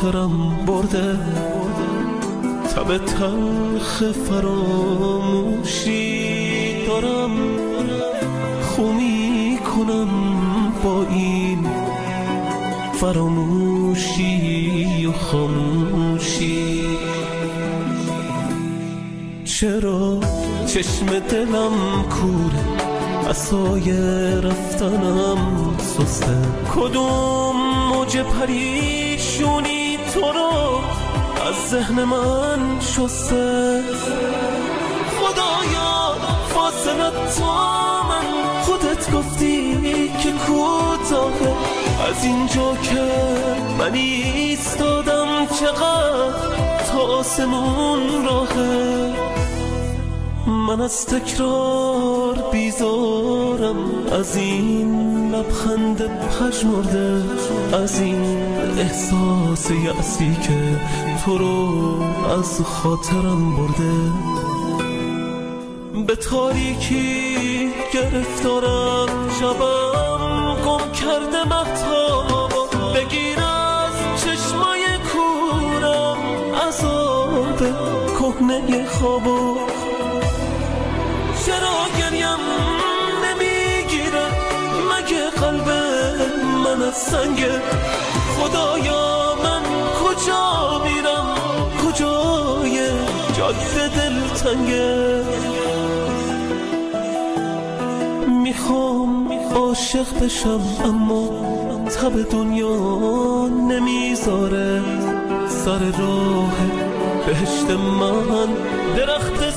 خاطرم برده تب تلخ فراموشی دارم خو کنم با این فراموشی و خاموشی. چرا چشم دلم کوره اسای رفتنم سسته کدوم موج پریشونی تو رو از ذهن من شسته. خدایا فاصلت تو من. خودت گفتی که کوتاهه از اینجا که من ایستادم چقدر تا آسمون راهه من از تکرار بیزارم. از این لبخند پژمرده از این احساس یأسی که تو رو از خاطرم برده. به تاریکی گرفتارم شبم گم کرده محتابا بگیر از چشمای کورم عذاب کهنه خوابا چرا گریم نمی‌گیره؟ مگه قلب من از سنگه خدایا من کجا میرم؟ کجای جاده دلتنگه می‌خوام عاشق بشم اما تب دنیا نمی‌ذاره. سر راه بهشت من درخت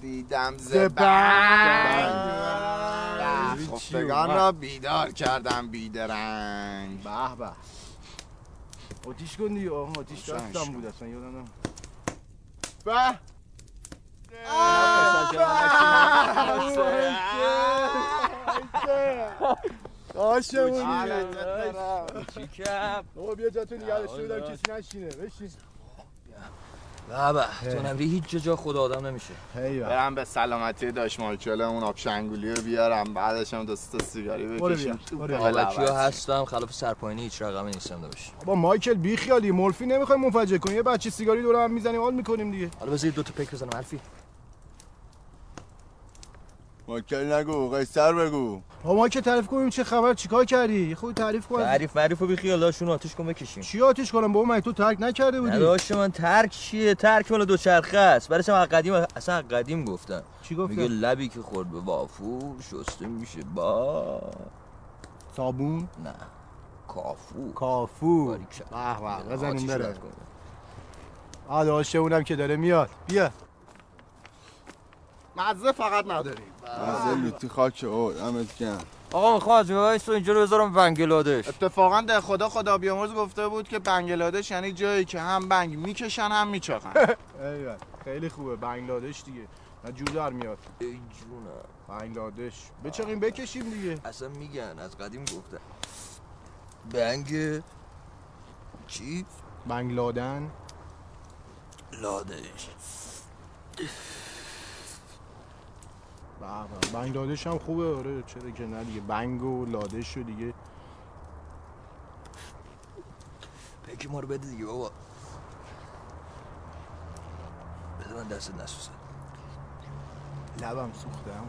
دیدم ز ز بنگ چی خفتگان؟ را بیدار کردم بیدرنگ. به به. آتیش کن دیگه. آه آتیش دستم. بود اصلا یادم نمیاد به. آشمونی چیکم بابا بیا جاتو نگه داشته بودم کسی نشینه. بشین. بابا تو نبری هیچ جا خدا آدم نمیشه. برم به سلامتی داش مایکل اون آب شنگولی رو بیارم بعدش هم دوست تا سیگاری بکشیم. بالا حالا. هستم خلاف سرپاینی هیچ رقمی نیستم داشت بابا مایکل بی خیالی مولفی نمی‌خوایم منفجر کنیم. یه بچه سیگاری دور هم می‌زنیم حال می‌کنیم دیگه. حالا بذار دو تا پک بزنم الفی ماکل نگو قیصر بگو. بابا مایکل تعریف کنیم چه خبر چیکار کردی؟ خود تعریف کن. تعریف معریف بی خیال داشون آتیش کن بکشیم. چی آتیش کنم؟ بابا من تو ترک نکرده بودی؟ نداشت من ترک چیه؟ ترک مال دوچرخه است. برای از قدیم؟ اصلا قدیم گفتن چی گفتن؟ میگه لبی که خورد به وافور شسته میشه با. صابون؟ نه کافور. کافور. به به بزنیم بره. رد کن. آ داشته اونم که داره میاد. بیا. مزه فقط نداریم. مزه لوتی خاک او دمت گرم. آقا می‌خوام از اینجا رو بذارم بنگلادش. اتفاقا ده خدا خدا بیامرز گفته بود که بنگلادش یعنی جایی که هم بنگ می‌کشن هم میچاقن. <laughs> ایول خیلی خوبه. بنگلادش دیگه. نه جور در میاد. ای جونم بنگلادش. بچقیم بکشیم دیگه. اصلا میگن از قدیم گفتن. بنگ چی؟ بنگلادن. لادش. به به. بنگ لادش هم خوبه آره چرا که نه دیگه. بنگ و لادش و دیگه. پکی ما رو بده دیگه بابا. بده من دست نسوزه. لبم سوخته هم.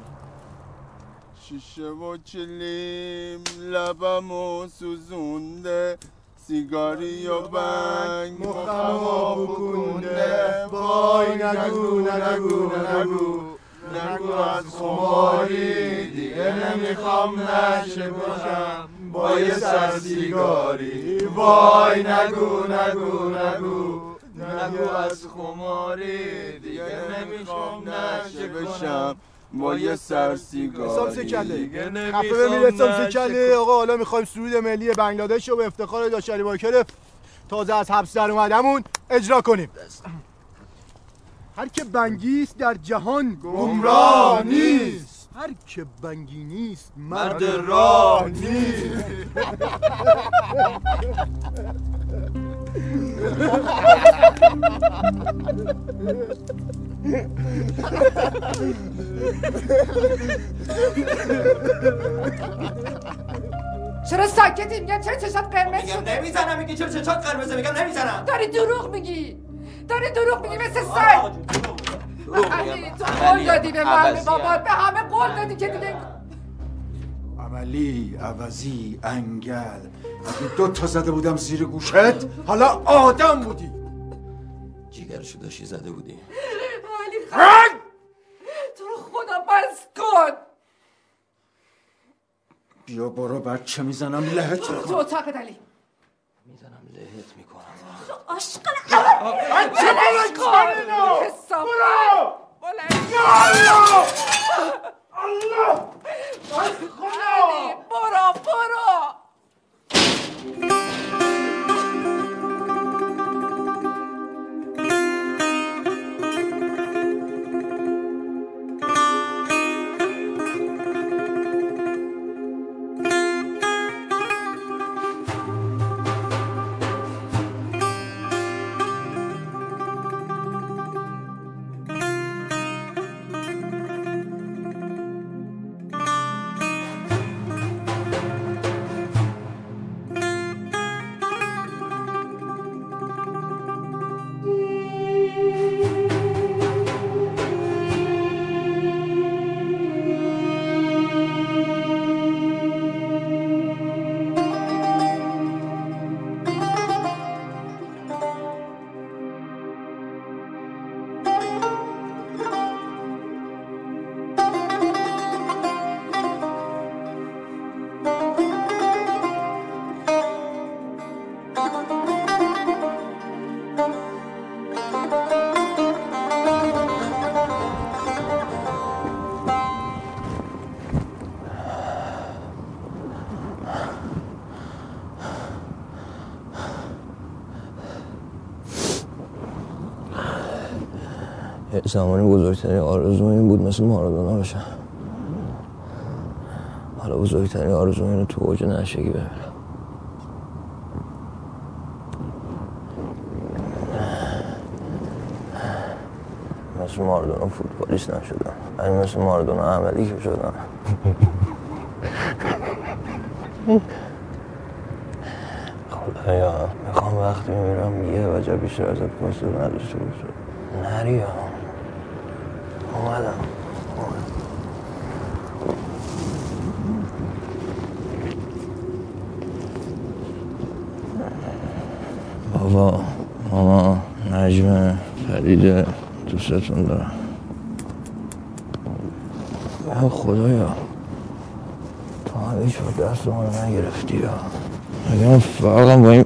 شیشه و چلیم لبم و سوزونده. سیگاری و بنگ مخم و بکونده وای نگو نگو نگو. نگو از خماری دیگه نمی‌خوام نشه باشم. با یه سر سیگاری وای نگو نگو نگو. نگو از خماری دیگه نمی‌خوام نشه بشم با یه سر سیگاری حسام سکله خفه نمی‌خوام بمیر حسام نشه سکله آقا حالا می‌خوایم سرود ملی بنگلادش رو به افتخار داشتری باکر تازه از حبس در اومدمون اجرا کنیم. هر که بنگیست در جهان گمراه نیست. هر که بنگی نیست مرد راه نیست. چرا ساکتی میگم چرا چشات قرمز میگم شده؟ نمی‌زنم میگی چرا چشات قرمزه؟ میگم نمی‌زنم. داری دروغ میگی. داری دروغ میگی مثل سگ. علی تو قول دادی به من بابات به همه قول دادی که دیگه عملی عوضی انگل. اگه دو تا زده بودم زیر گوشت حالا آدم بودی. جیگرشو داشتی زده بودی. علی خان تو رو خدا بس کن. بیا برو بچه می‌زنم لهت. تو اتاقت علی. می‌زنم لهت می‌کنم عاشق چه برو! بلند الله! الله! برو برو زمانی بزرگترین آرزو این بود مثل مارادونا بشم حالا بزرگترین آرزو اینو تو اوج نشگی ببینم مثل مارادونا فوتبالیست نشدم. ولی مثل مارادونا عملی که شدم. خدایا می‌خوام وقتی میمیرم یه وجه بیشتر ازت فاصله نداشته باشه نریا اومدم بابا ماما نجمه فریده دوستتون دارم. یا خدایا. تو هم هیچ وقت دست ما رو نگرفتی یا؟ من فرقم با این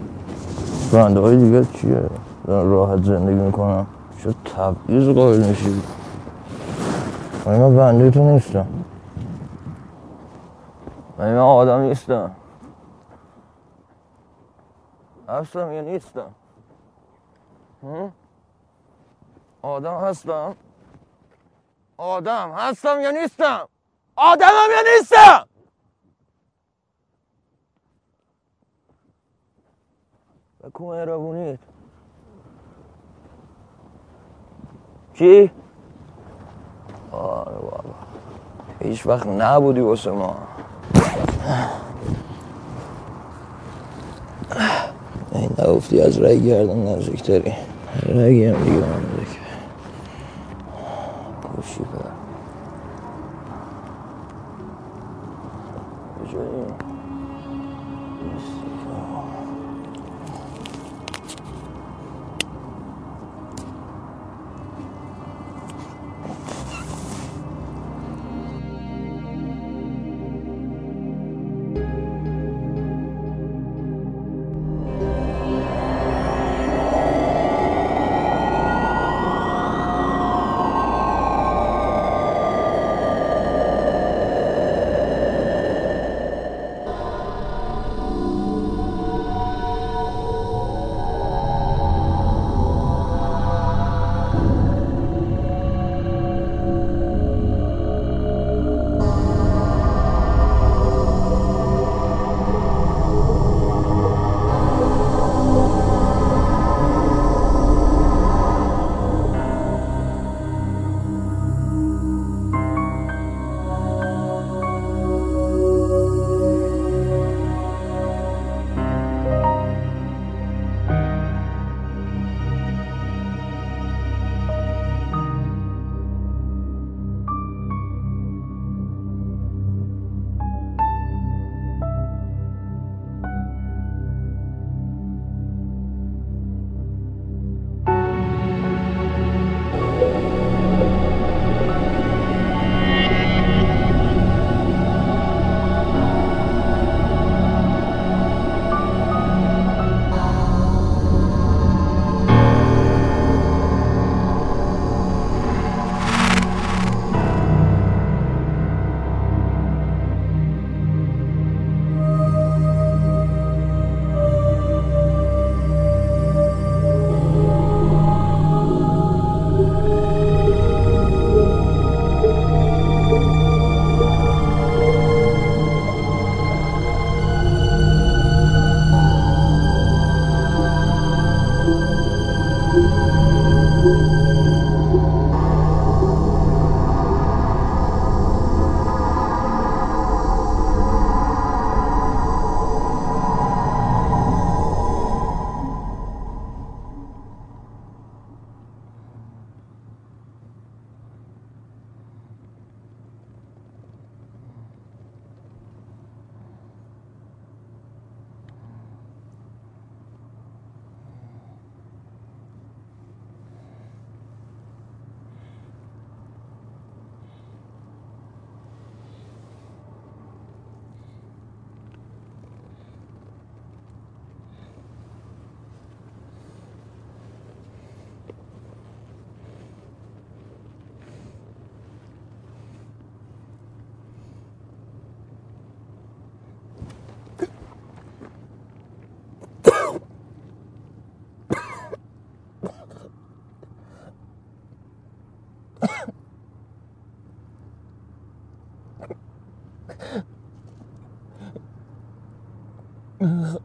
بنده های دیگه چیه؟ راحت زندگی می‌کنم. چه تبعیض قائل میشی؟ ولی من بنده تو نیستم؟ ولی من آدم نیستم؟ هستم یا نیستم؟ هم؟ آدم هستم. آدم هستم یا نیستم؟ آدمم یا نیستم؟ بکن مهربونیت چی؟ بابا. هیچ وقت نبودی واسه ما. این نگفتی از رای گردن نزدیکتری. رای هم دیگه آمده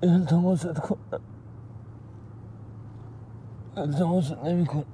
التماست کن التماست نمی کن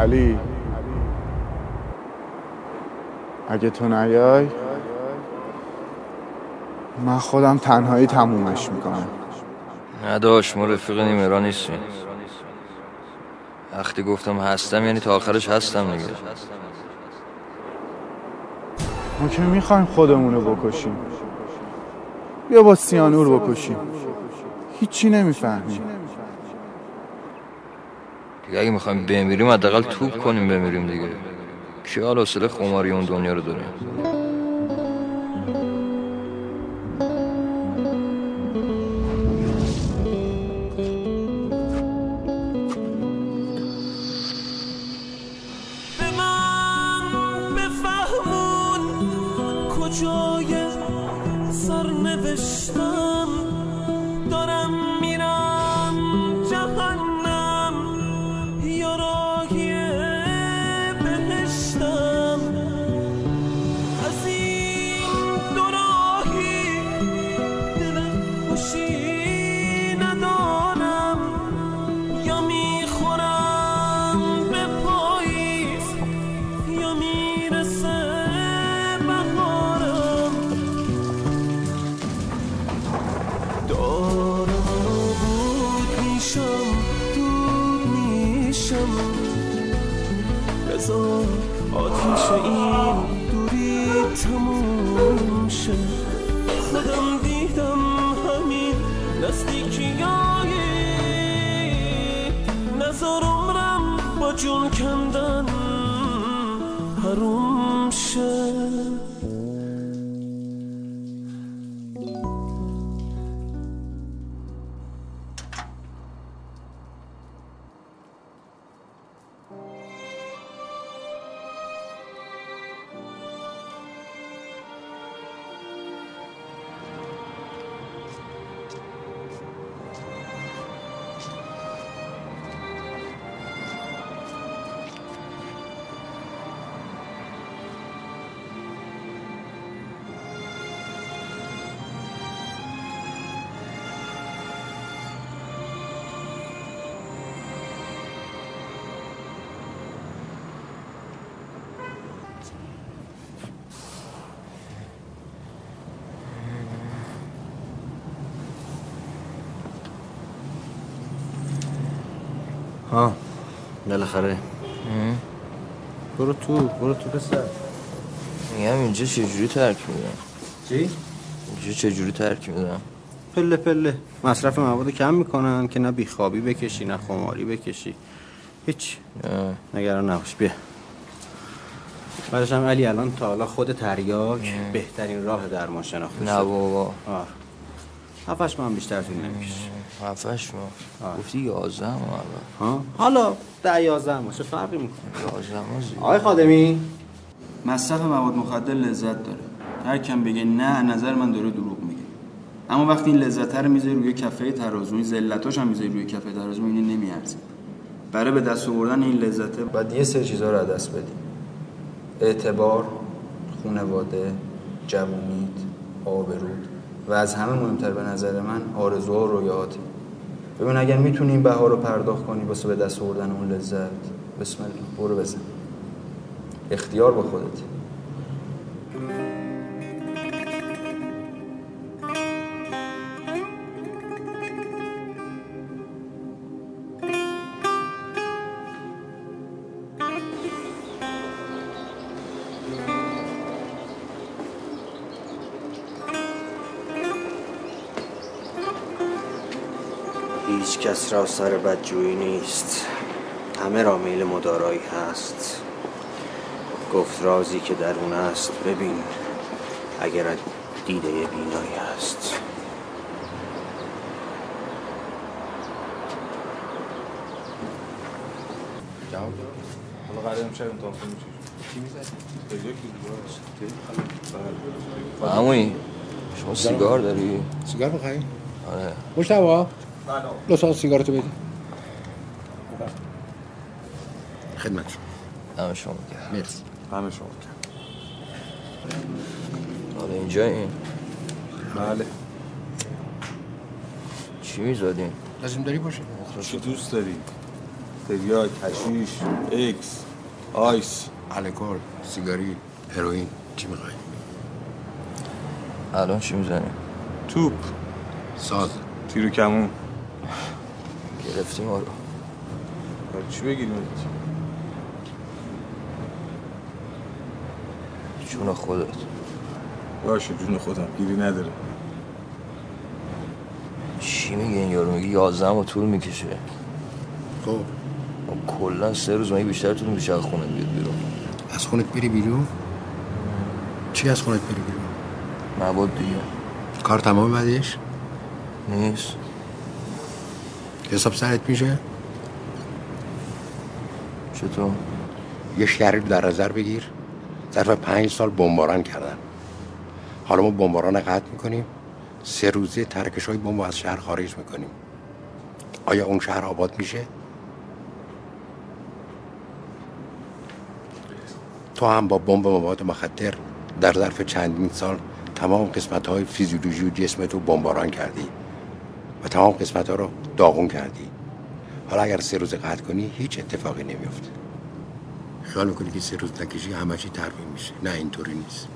علی اگه تو نیای؟ من خودم تنهایی تمومش می‌کنم. نداشت ما رفیق نیمرا نیستیم. وقتی گفتم هستم یعنی تا آخرش هستم دیگه. ما که می‌خوایم خودمونو بکشیم. بیا با سیانور بکشیم. هیچی نمی‌فهمیم. دیگه اگه می‌خوایم بمیریم حداقل توپ کنیم بمیریم دیگه. کی حال حوصله خماری اون دنیا رو بفهمون کجای سرنوشتم. بالاخره. برو تو برو تو پسر. میگم اینجا چجوری ترک میدن چی؟ اینجا چجوری ترک میدن پله پله. مصرف مواد کم می‌کنن که نه بیخوابی بکشی نه خماری بکشی. هیچ. نگران نباش بیا. بعدش هم علی الان تا حالا خود تریاک بهترین راه درمان شناخته نه. بابا. آه. هفتش ماه هم بیشتر طول نمی‌کشه هفتش ماه گفتی یازده ماه ها؟ حالا ده یازده ماه چه فرقی می‌کنه؟ یازده ماه زیاد. آقای خادمی؟ مصرف مواد مخدر لذت داره. هر کم بگه نه نظر من داره دروغ میگه. اما وقتی این لذت رو می‌ذاری روی کفه ترازو این ذلتاش هم می‌ذاری روی کفه ترازو اینه نمیارزه. برای به دست آوردن این لذت باید یه سری چیزا رو از دست بدی. اعتبار خونواده جوونیت آبرود و از همه مهمتر به نظر من آرزوها و رویاهاته. ببین اگر می‌تونی این بها رو پرداخت کنی واسه به دست آوردن اون لذت بسم الله برو بزن. اختیار با خودت. کس را سر بدجویی نیست. همه را میل مدارایی هست. گفت رازی که درون است ببین اگر دیده بینایی هست. جواب حالا قرار امشب امتحان کنیم. چی می‌زنی؟ عمویی شما سیگار داری؟ سیگار میخوایی؟ آره. مجتبی لطفا سیگارتو بدی خدمت شما. همه شما کرد مرسی. همه شما حالا اینجا این؟ بله. چی می‌زدین؟ لازم داری باشه. چی دوست داری؟ تریاک، حشیش، اکس، آیس. الکل سیگاری هروئین. چی می‌خوای؟ الان چی می‌زنیم؟ توپ. ساز. تیر و کمون. گرفتیم ما رو برای چی بگیریم جون خودت. باشه جون خودم. گیری نداره. چی میگه این یارو؟ میگه یازده ماه طول می‌کشه. خب. کلا سه روز مگه بیشتر طول میشه از خونه بیاد بیرون؟ از خونت بری بیرون؟ چی از خونت بری بیرون؟ نبود دیگه. کار تمام بعدش؟ نیست. حساب سرت میشه؟ چطور؟ یه شهری در نظر بگیر. ظرف پنج سال بمباران کردن. حالا ما بمباران قطع می‌کنیم. سه روزه ترکش های بمب از شهر خارج می‌کنیم. آیا اون شهر آباد میشه؟ تو هم با بمب مواد مخدر در ظرف چندین سال تمام قسمت های فیزیولوژی و جسمت رو بمباران کردی. و تمام قسمت ها رو داغون کردی. حالا اگر سه روز قطع کنی هیچ اتفاقی نمیفته خیال می‌کنی که سه روز نکشی همه چی ترمیم میشه. نه اینطوری نیست.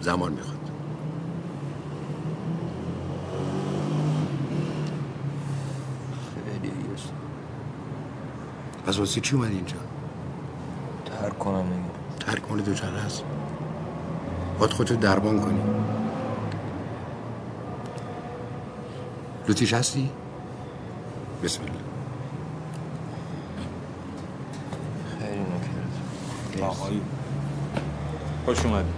زمان می‌خواد. خیلی پس واسه چی اومدی اینجا؟ ترک کنم دیگه. ترک مال دو چند هست باید خودتو درمان کنی. لوتیش هستی؟ بسم الله. خیلی نکرد. آقایی خوش اومدی.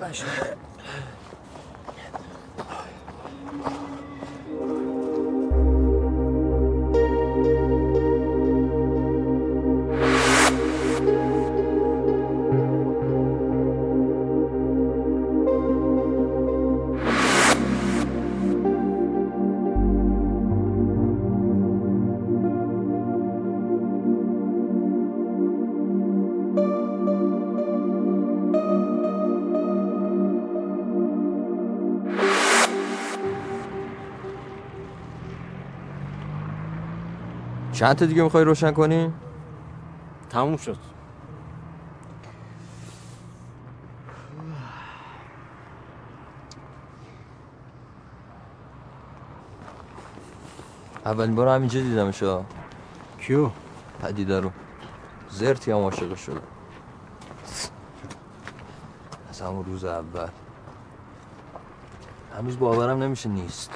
باشه چند تا دیگه می‌خوای روشن کنی؟ تموم شد. اولین بار همینجا دیدمش ها کیو؟ پدیده رو. زرتی هم عاشق شده. از همون روز اول. هنوز باورم نمیشه نیست.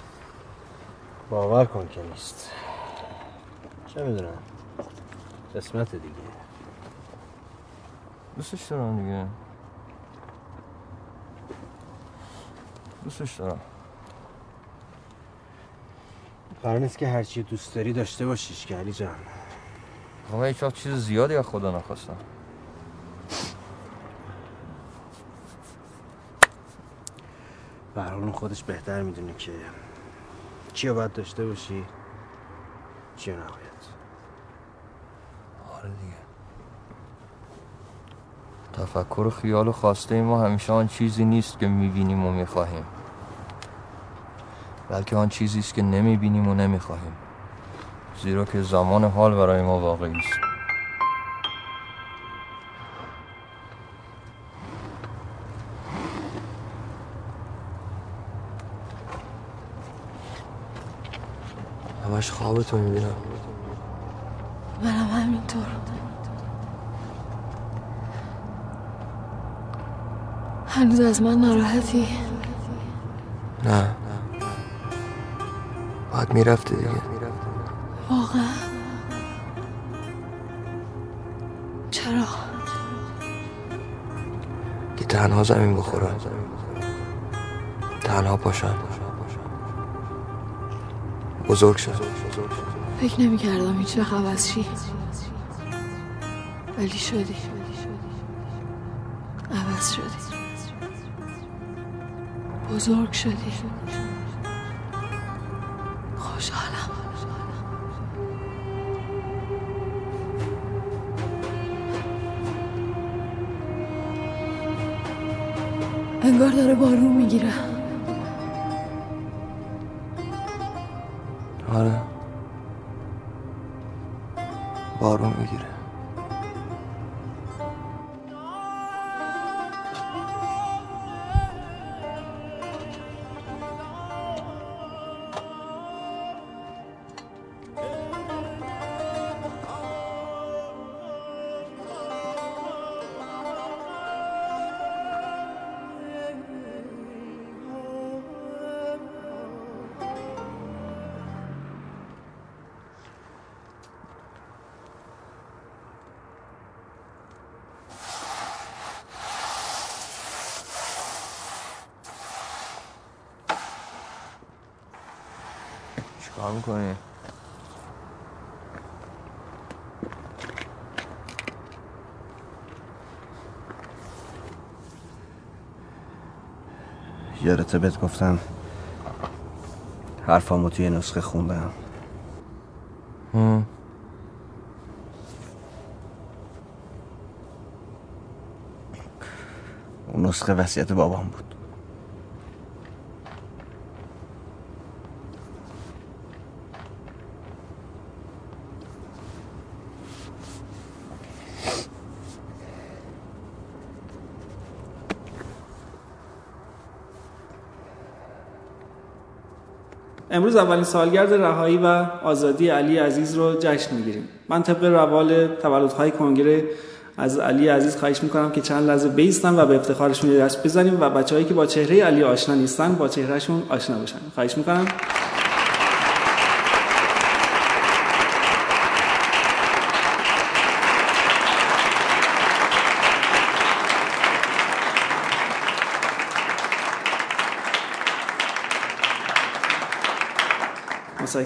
باور کن که نیست. چه می‌دونم قسمت دیگه. دوستش دارم دیگه. دوستش دارم. قرار نیست که هرچی دوست داری داشته باشیش که علی جان. من هیچ وقت چیز زیادی از خدا نخواستم. به هر حال اون خودش بهتر می‌دونه که چی باید داشته باشی. نباید آره دیگه. تفکر و خیال و خواسته ما همیشه آن چیزی نیست که می‌بینیم و می‌خواهیم. بلکه آن چیزی است که نمی‌بینیم و نمی‌خواهیم. زیرا که زمان حال برای ما واقعی است. همش خوابتو می‌بینم. منم همینطور. هنوز از من ناراحتی؟ نه. باید می‌رفتی دیگه. واقعا. چرا؟ که تنها زمین بخورم تنها پاشم بزرگ شم فکر نمی کردم هیچ وقت عوض شی. ولی شدی. عوض شدی. بزرگ شدی. خوشحالم. انگار داره بارون می‌گیره. آره. بارون چیکار می‌کنی؟ یادته بهت گفتم حرفامو توی نسخه خوندم هم. اون نسخه وصیت بابام بود امروز اولین سالگرد رهایی و آزادی علی عزیز رو جشن می‌گیریم. من طبق روال تولدهای کنگره از علی عزیز خواهش می‌کنم که چند لحظه بیستن و به افتخارشون یه دست بزنیم و بچههایی که با چهره علی آشنا نیستن با چهرهشون آشنا بشن. خواهش می‌کنم.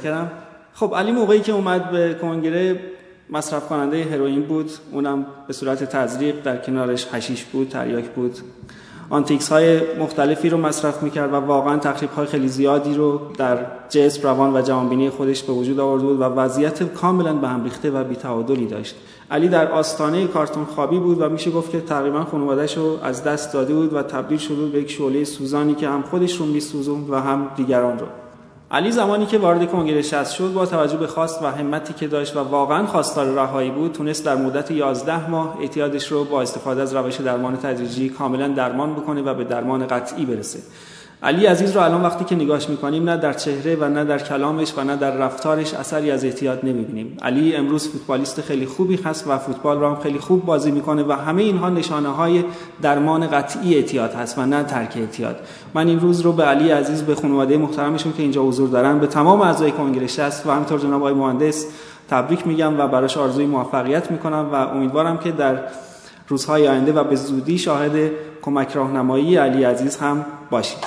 متشکرم خب علی موقعی که اومد به کنگره مصرف کننده هروئین بود. اونم به صورت تزریق در کنارش حشیش بود تریاک بود. آنتیکس های مختلفی رو مصرف می‌کرد و واقعا تخریب های خیلی زیادی رو در جسم روان و جوانبینی خودش به وجود آورده بود و وضعیت کاملا به هم ریخته و بی‌تعادلی داشت. علی در آستانه کارتون خوابی بود و میشه گفت که تقریبا خانواده‌اش رو از دست داده بود و تبدیل شده بود به یک شعله سوزانی که هم خودش رو میسوزوند و هم دیگران رو. علی زمانی که وارد کنگره شست شد با توجه به خواست و همتی که داشت و واقعا خواستار رهایی بود تونست در مدت 11 ماه اعتیادش رو با استفاده از روش درمان تدریجی کاملا درمان بکنه و به درمان قطعی برسه. علی عزیز رو الان وقتی که نگاش می‌کنیم نه در چهره و نه در کلامش و نه در رفتارش اثری از اعتیاد نمی‌بینیم. علی امروز فوتبالیست خیلی خوبی هست و فوتبال رو هم خیلی خوب بازی می‌کنه و همه اینها نشانه های درمان قطعی اعتیاد هست و نه ترک اعتیاد. من این روز رو به علی عزیز به خانواده محترمشون که اینجا حضور دارن به تمام اعضای کنگره هست و همینطور جناب آقای مهندس تبریک میگم و براش آرزوی موفقیت می‌کنم و امیدوارم که در روزهای آینده و به زودی شاهد کمک راهنمایی علی عزیز هم باشیم.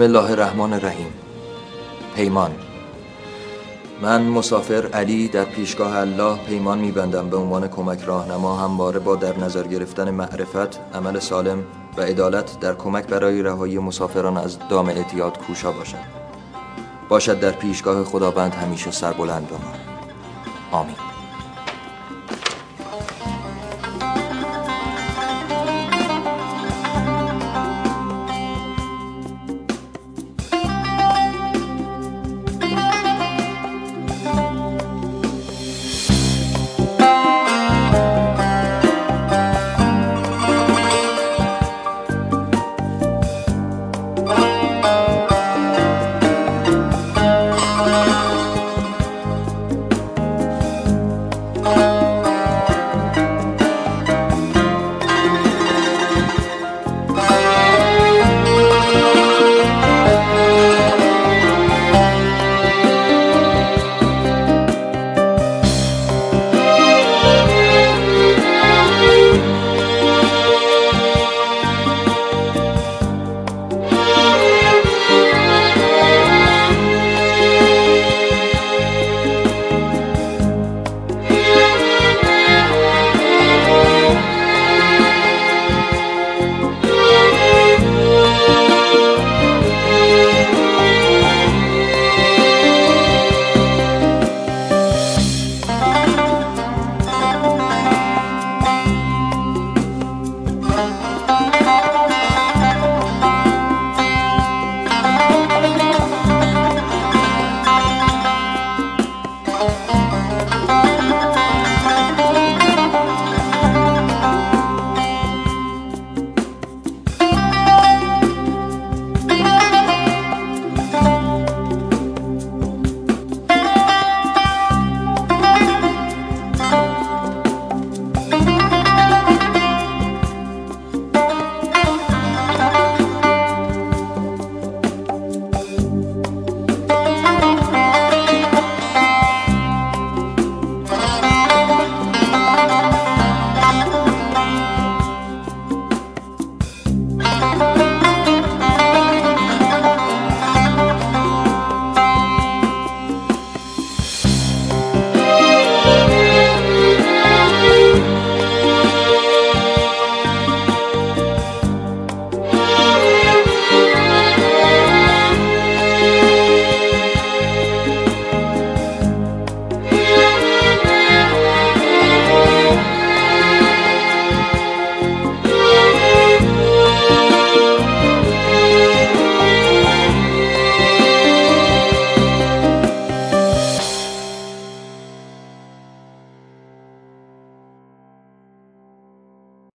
بسم الله الرحمن الرحیم. پیمان. من مسافر علی در پیشگاه الله پیمان میبندم به عنوان کمک راهنما همواره با در نظر گرفتن معرفت عمل سالم و عدالت در کمک برای رهایی مسافران از دام اعتیاد کوشا باشم باشد در پیشگاه خداوند همیشه سربلند بمانم آمین.